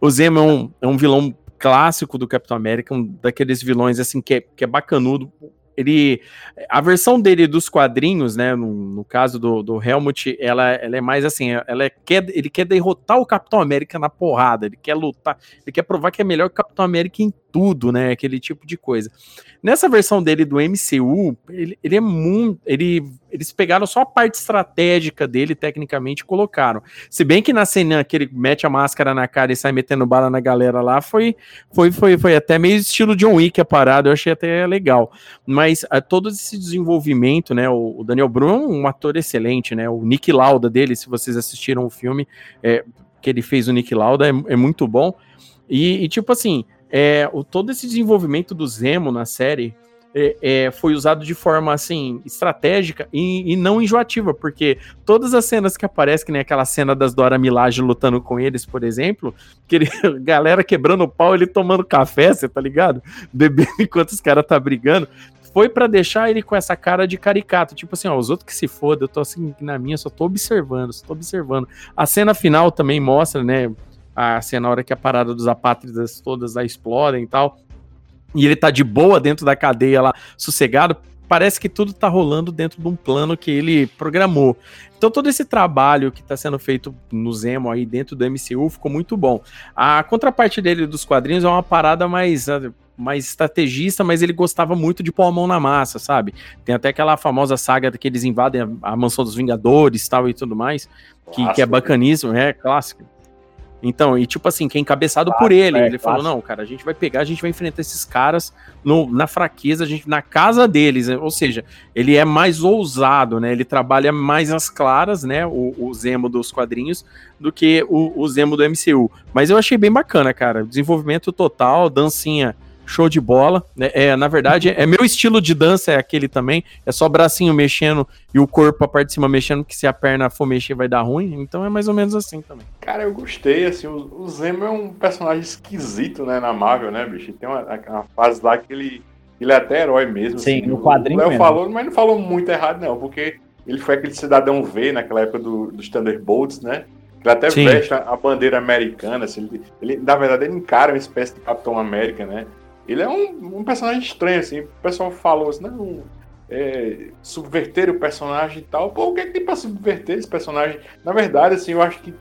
o Zemo é um, é um vilão clássico do Capitão América, um daqueles vilões, assim, que é, que é bacanudo ele a versão dele dos quadrinhos, né, no, no caso do, do Helmut, ela, ela é mais assim, ela é, quer, ele quer derrotar o Capitão América na porrada, ele quer lutar, ele quer provar que é melhor que o Capitão América em tudo, né, aquele tipo de coisa. Nessa versão dele do MCU, ele, ele é muito, ele eles pegaram só a parte estratégica dele, tecnicamente, e colocaram. Se bem que na cena que ele mete a máscara na cara e sai metendo bala na galera lá, foi, foi, foi, foi até meio estilo John Wick a parada, eu achei até legal. Mas a, todo esse desenvolvimento, né, o, o Daniel Bruno é um ator excelente, né, o Nick Lauda dele, se vocês assistiram o filme, é, que ele fez o Nick Lauda, é, é muito bom. E, e tipo assim, é, o, todo esse desenvolvimento do Zemo na série é, é, foi usado de forma assim estratégica e, e, não enjoativa, porque todas as cenas que aparecem, que nem aquela cena das Dora Milaje lutando com eles, por exemplo, que ele, galera quebrando o pau, ele tomando café, você tá ligado? Bebendo enquanto os caras tá brigando. Foi para deixar ele com essa cara de caricato, tipo assim, ó, os outros que se fodam, eu tô assim na minha, só tô observando, só tô observando. A cena final também mostra, né, a cena hora que a parada dos apátridas todas lá explodem e tal e ele tá de boa dentro da cadeia lá, sossegado, parece que tudo tá rolando dentro de um plano que ele programou. Então todo esse trabalho que está sendo feito no Zemo aí dentro do MCU ficou muito bom. A contraparte dele dos quadrinhos é uma parada mais ah, mais estrategista, mas ele gostava muito de pôr a mão na massa, sabe? Tem até aquela famosa saga que eles invadem a, a mansão dos Vingadores tal e tudo mais, que, que é bacaníssimo, é clássico. Então, e tipo assim, que é encabeçado por ele. É, ele falou: não, cara, a gente vai pegar, a gente vai enfrentar esses caras no, na fraqueza, a gente, na casa deles. Ou seja, ele é mais ousado, né? Ele trabalha mais as claras, né? O, o Zemo dos quadrinhos, do que o, o Zemo do MCU. Mas eu achei bem bacana, cara. Desenvolvimento total, dancinha show de bola. Né? É, na verdade, é meu estilo de dança é aquele também. É só bracinho mexendo e o corpo a parte de cima mexendo, que se a perna for mexer vai dar ruim. Então é mais ou menos assim também. Cara, eu gostei, assim, o, o Zemo é um personagem esquisito, né, na Marvel, né, bicho? Tem uma, uma fase lá que ele, ele é até herói mesmo. Sim, assim, no quadrinho O Léo falou, mas não falou muito errado não, porque ele foi aquele cidadão V naquela época do, dos Thunderbolts, né? Ele até Sim. veste a bandeira americana, assim, ele, ele, na verdade, ele encara uma espécie de Capitão América, né? Ele é um, um personagem estranho, assim. O pessoal falou assim, não, é, subverter o personagem e tal. Pô, o que é que tem pra subverter esse personagem? Na verdade, assim, eu acho que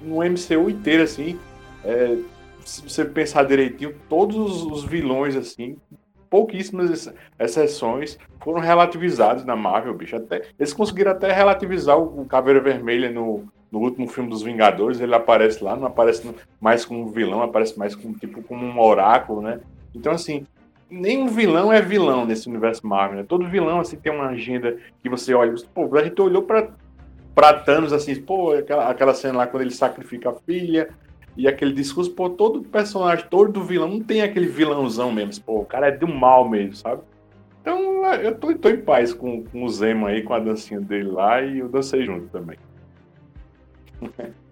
no MCU inteiro, assim, é, se você pensar direitinho, todos os vilões, assim, pouquíssimas exceções foram relativizados na Marvel, bicho. Até, eles conseguiram até relativizar o, Caveira Vermelha no, no último filme dos Vingadores. Ele aparece lá, não aparece mais como vilão, aparece mais como, tipo, como um oráculo, né? Então, assim, nenhum vilão é vilão nesse universo Marvel, né? Todo vilão, assim, tem uma agenda que você olha, pô, a gente olhou pra, pra Thanos, assim, pô, aquela, aquela cena lá quando ele sacrifica a filha, E aquele discurso, pô, todo personagem, todo vilão, não tem aquele vilãozão mesmo. Pô, o cara é do mal mesmo, sabe? Então eu tô, tô em paz com, com o Zemo aí, com a dancinha dele lá e eu dancei junto também.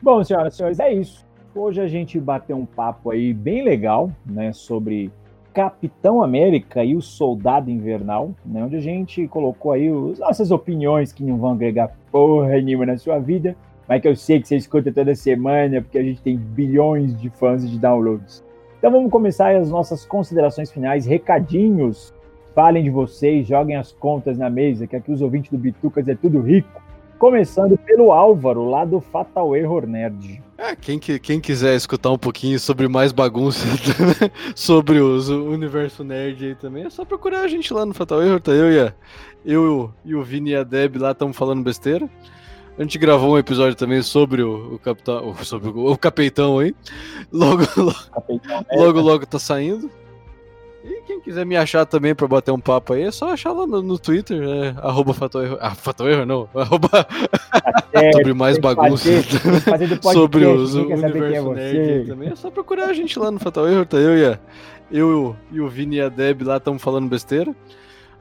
Bom, senhoras e senhores, é isso. Hoje a gente bateu um papo aí bem legal, né, sobre Capitão América e o Soldado Invernal, né, onde a gente colocou aí as nossas opiniões que não vão agregar porra nenhuma na sua vida, mas que eu sei que você escuta toda semana, porque a gente tem bilhões de fãs e de downloads. Então vamos começar as nossas considerações finais, recadinhos. Falem de vocês, joguem as contas na mesa, que aqui os ouvintes do Bitucas é tudo rico. Começando pelo Álvaro, lá do Fatal Error Nerd. É, quem, quem quiser escutar um pouquinho sobre mais bagunça sobre os, o universo nerd aí também, é só procurar a gente lá no Fatal Error, tá? Eu e, a, eu e o Vini e a Deb lá estamos falando besteira. A gente gravou um episódio também sobre o, o capitão, sobre o, o capitão aí. Logo, logo, capitão logo, logo tá saindo. E quem quiser me achar também pra bater um papo aí, é só achar lá no, no Twitter, né? Arroba Fatoerro. Ah, Fatoerro não. Arroba... É, sobre mais bagunça. Sobre os o universo é nerd também. É só procurar a gente lá no Fatal Error, tá? Eu e, a, eu e o Vini e a Deb lá estamos falando besteira.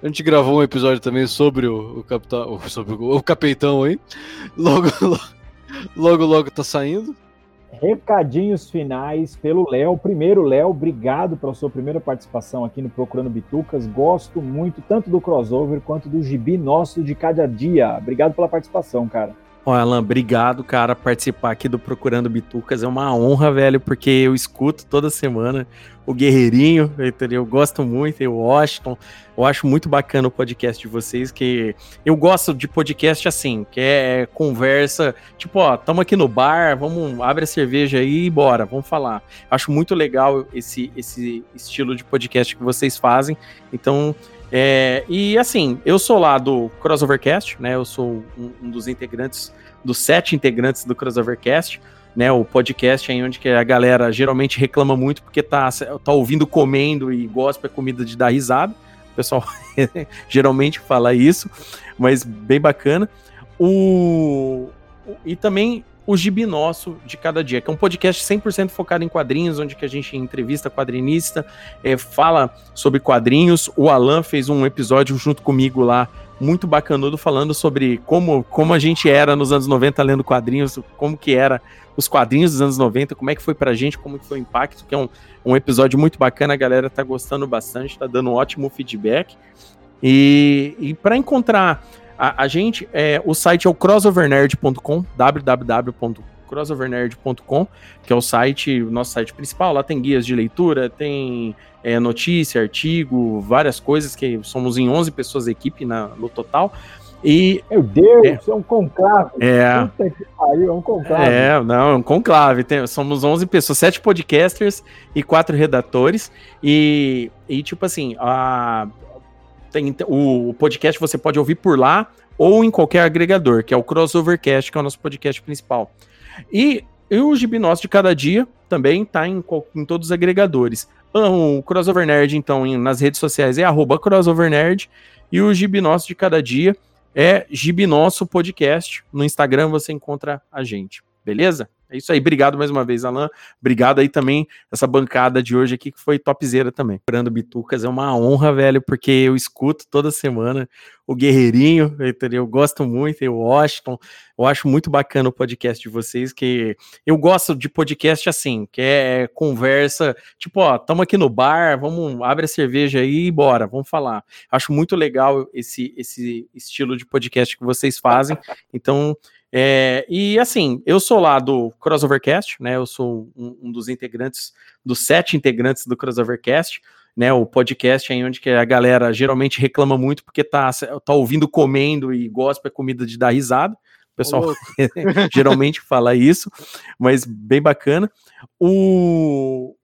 A gente gravou um episódio também sobre o, o capitão, sobre o, o capitão aí. Logo, logo, logo, logo tá saindo. Recadinhos finais pelo Léo. Primeiro, Léo, obrigado pela sua primeira participação aqui no Procurando Bitucas. Gosto muito tanto do crossover quanto do gibi nosso de cada dia. Obrigado pela participação, cara. Ó, Alan, obrigado, cara, participar aqui do Procurando Bitucas. É uma honra, velho, porque eu escuto toda semana o Guerreirinho, entendeu? Eu gosto muito, e o Washington. Eu acho muito bacana o podcast de vocês, que eu gosto de podcast assim, que é conversa, tipo, ó, tamo aqui no bar, vamos, abre a cerveja aí e bora, vamos falar. Acho muito legal esse, esse estilo de podcast que vocês fazem. Então, é, e assim, eu sou lá do Crossovercast, né? Eu sou um, um dos integrantes, dos sete integrantes do Crossovercast, né? O podcast aí onde que a galera geralmente reclama muito porque tá, tá ouvindo comendo e gosta da comida de dar risada. O pessoal geralmente fala isso, mas bem bacana. O, e também o Gibi Nosso de Cada Dia, que é um podcast 100% focado em quadrinhos, onde que a gente entrevista quadrinista, é, fala sobre quadrinhos. O Alan fez um episódio junto comigo lá, muito bacanudo, falando sobre como, como a gente era nos anos 90 lendo quadrinhos, como que era os quadrinhos dos anos 90, como é que foi pra gente, como que foi o impacto, que é um, um episódio muito bacana, a galera tá gostando bastante, tá dando um ótimo feedback. E, e para encontrar a, a gente, é, o site é o crossovernerd.com, www.crossovernerd.com, que é o site, o nosso site principal. Lá tem guias de leitura, tem é, notícia, artigo, várias coisas, que somos em 11 pessoas da equipe na, no total. E, Meu Deus, é, é um conclave. É. Pariu, é um conclave. É, não, é um conclave. Tem, somos 11 pessoas, 7 podcasters e 4 redatores. E, e tipo assim, a, tem, o podcast você pode ouvir por lá ou em qualquer agregador, que é o Crossovercast, que é o nosso podcast principal. E, e o Gibi de Cada Dia também está em, em todos os agregadores. O Crossover Nerd, então, em, nas redes sociais é arroba Crossover Nerd. E o Gibi de Cada Dia é Gibi Podcast. No Instagram você encontra a gente, beleza? É isso aí, obrigado mais uma vez, Alan. Obrigado aí também, essa bancada de hoje aqui que foi topzera também. Brando Bitucas é uma honra, velho, porque eu escuto toda semana o Guerreirinho, entendeu? Eu gosto muito, e o Washington. Eu acho muito bacana o podcast de vocês, que eu gosto de podcast assim, que é conversa, tipo, ó, tamo aqui no bar, vamos, abre a cerveja aí e bora, vamos falar. Acho muito legal esse, esse estilo de podcast que vocês fazem. Então, é, e assim, eu sou lá do Crossovercast, né? Eu sou um, um, dos integrantes, dos sete integrantes do Crossovercast, né? O podcast aí onde que a galera geralmente reclama muito porque tá, tá ouvindo comendo e gosta da comida de dar risada. O pessoal geralmente fala isso, mas bem bacana. O,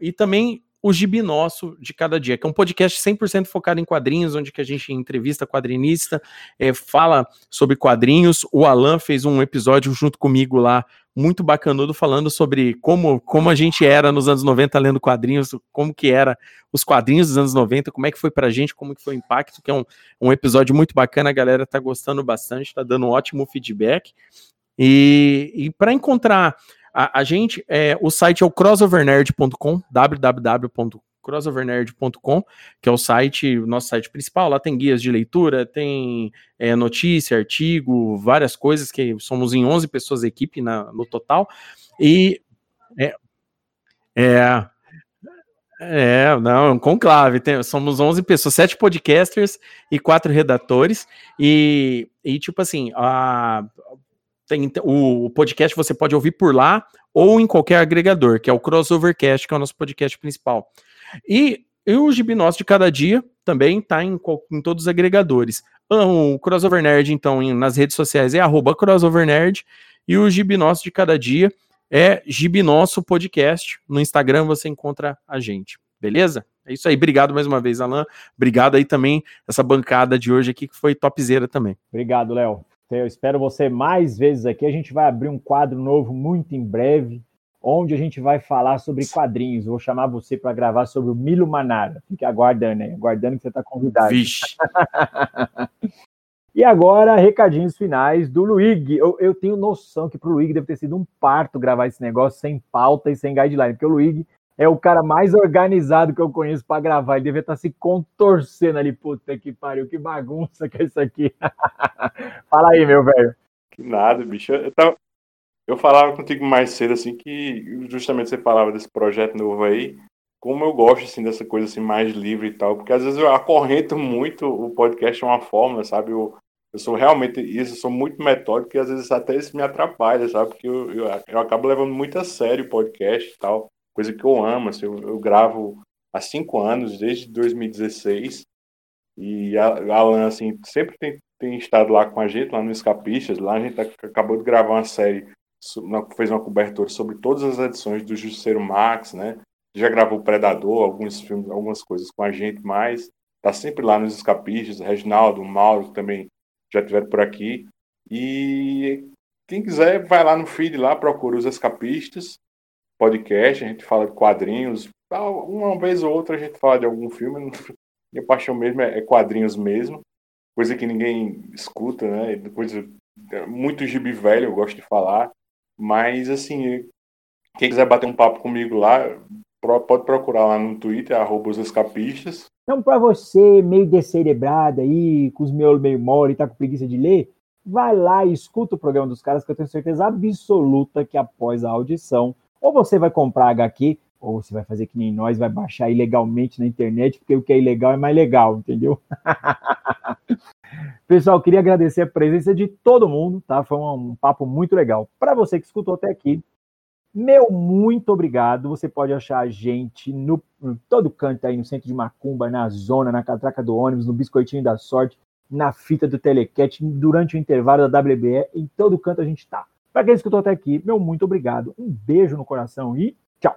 e também o Gibi Nosso de Cada Dia, que é um podcast 100% focado em quadrinhos, onde que a gente entrevista quadrinista, é, fala sobre quadrinhos. O Alan fez um episódio junto comigo lá, muito bacanudo, falando sobre como, como a gente era nos anos 90 lendo quadrinhos, como que era os quadrinhos dos anos 90, como é que foi pra gente, como que foi o impacto, que é um, um episódio muito bacana, a galera tá gostando bastante, tá dando um ótimo feedback. E, e para encontrar a, a gente, é, o site é o crossovernerd.com, www.crossovernerd.com, que é o site, o nosso site principal. Lá tem guias de leitura, tem é, notícia, artigo, várias coisas, que somos em 11 pessoas equipe na, no total. E é, é, é, não, um conclave. Tem, somos 11 pessoas, 7 podcasters e 4 redatores. E, e tipo assim, a, tem, o, podcast você pode ouvir por lá ou em qualquer agregador, que é o Crossovercast, que é o nosso podcast principal. E, e o Gibi de Cada Dia também está em, em todos os agregadores. Ah, o Crossover Nerd, então, em, nas redes sociais é arroba Crossover Nerd, e o Gibi de Cada Dia é Gibi Podcast. No Instagram você encontra a gente, beleza? É isso aí, obrigado mais uma vez, Alan. Obrigado aí também, essa bancada de hoje aqui, que foi topzera também. Obrigado, Léo. Eu espero você mais vezes aqui. A gente vai abrir um quadro novo muito em breve, onde a gente vai falar sobre quadrinhos. Vou chamar você para gravar sobre o Milo Manara. Fique aguardando, né? Aguardando que você está convidado. Vixe. e agora, recadinhos finais do Luigi. Eu, eu tenho noção que para o Luigi deve ter sido um parto gravar esse negócio sem pauta e sem guideline, porque o Luigi é o cara mais organizado que eu conheço para gravar. Ele devia estar tá se contorcendo ali. Puta que pariu, que bagunça que é isso aqui. Fala aí, meu velho. Que nada, bicho. Eu, tava... eu falava contigo mais cedo, assim, que justamente você falava desse projeto novo aí. Como eu gosto, assim, dessa coisa assim, mais livre e tal. Porque às vezes eu acorrento muito o podcast é uma fórmula, sabe? Eu, eu sou realmente isso, eu sou muito metódico e às vezes até isso me atrapalha, sabe? Porque eu, eu, eu acabo levando muito a sério o podcast e tal coisa que eu amo. Assim, eu, eu, gravo há cinco anos, desde 2016. E a, Alan, assim, sempre tem, tem estado lá com a gente, lá no Escapistas. Lá a gente tá, acabou de gravar uma série, fez uma cobertura sobre todas as edições do Justiceiro Max, né? Já gravou Predador, alguns filmes, algumas coisas com a gente, mas tá sempre lá nos Escapistas. Reginaldo, Mauro, também já estiveram por aqui. E quem quiser, vai lá no feed lá, procura os Escapistas podcast, a gente fala de quadrinhos. Uma vez ou outra a gente fala de algum filme. Minha paixão mesmo é, é quadrinhos mesmo. Coisa que ninguém escuta, né? Coisa, é muito gibi velho, eu gosto de falar. Mas, assim, quem quiser bater um papo comigo lá, pode procurar lá no Twitter, arroba os escapistas. Então, para você, meio descerebrado aí, com os meus meio mole e tá com preguiça de ler, vai lá e escuta o programa dos caras, que eu tenho certeza absoluta que após a audição ou você vai comprar HQ, ou você vai fazer que nem nós, vai baixar ilegalmente na internet, porque o que é ilegal é mais legal, entendeu? Pessoal, queria agradecer a presença de todo mundo, tá? Foi um, um papo muito legal. Para você que escutou até aqui, meu muito obrigado. Você pode achar a gente no, no todo canto aí no centro de Macumba, na zona, na catraca do ônibus, no biscoitinho da sorte, na fita do telecat, durante o intervalo da WBE, em todo canto a gente tá. Para quem escutou até aqui, meu muito obrigado. Um beijo no coração e tchau.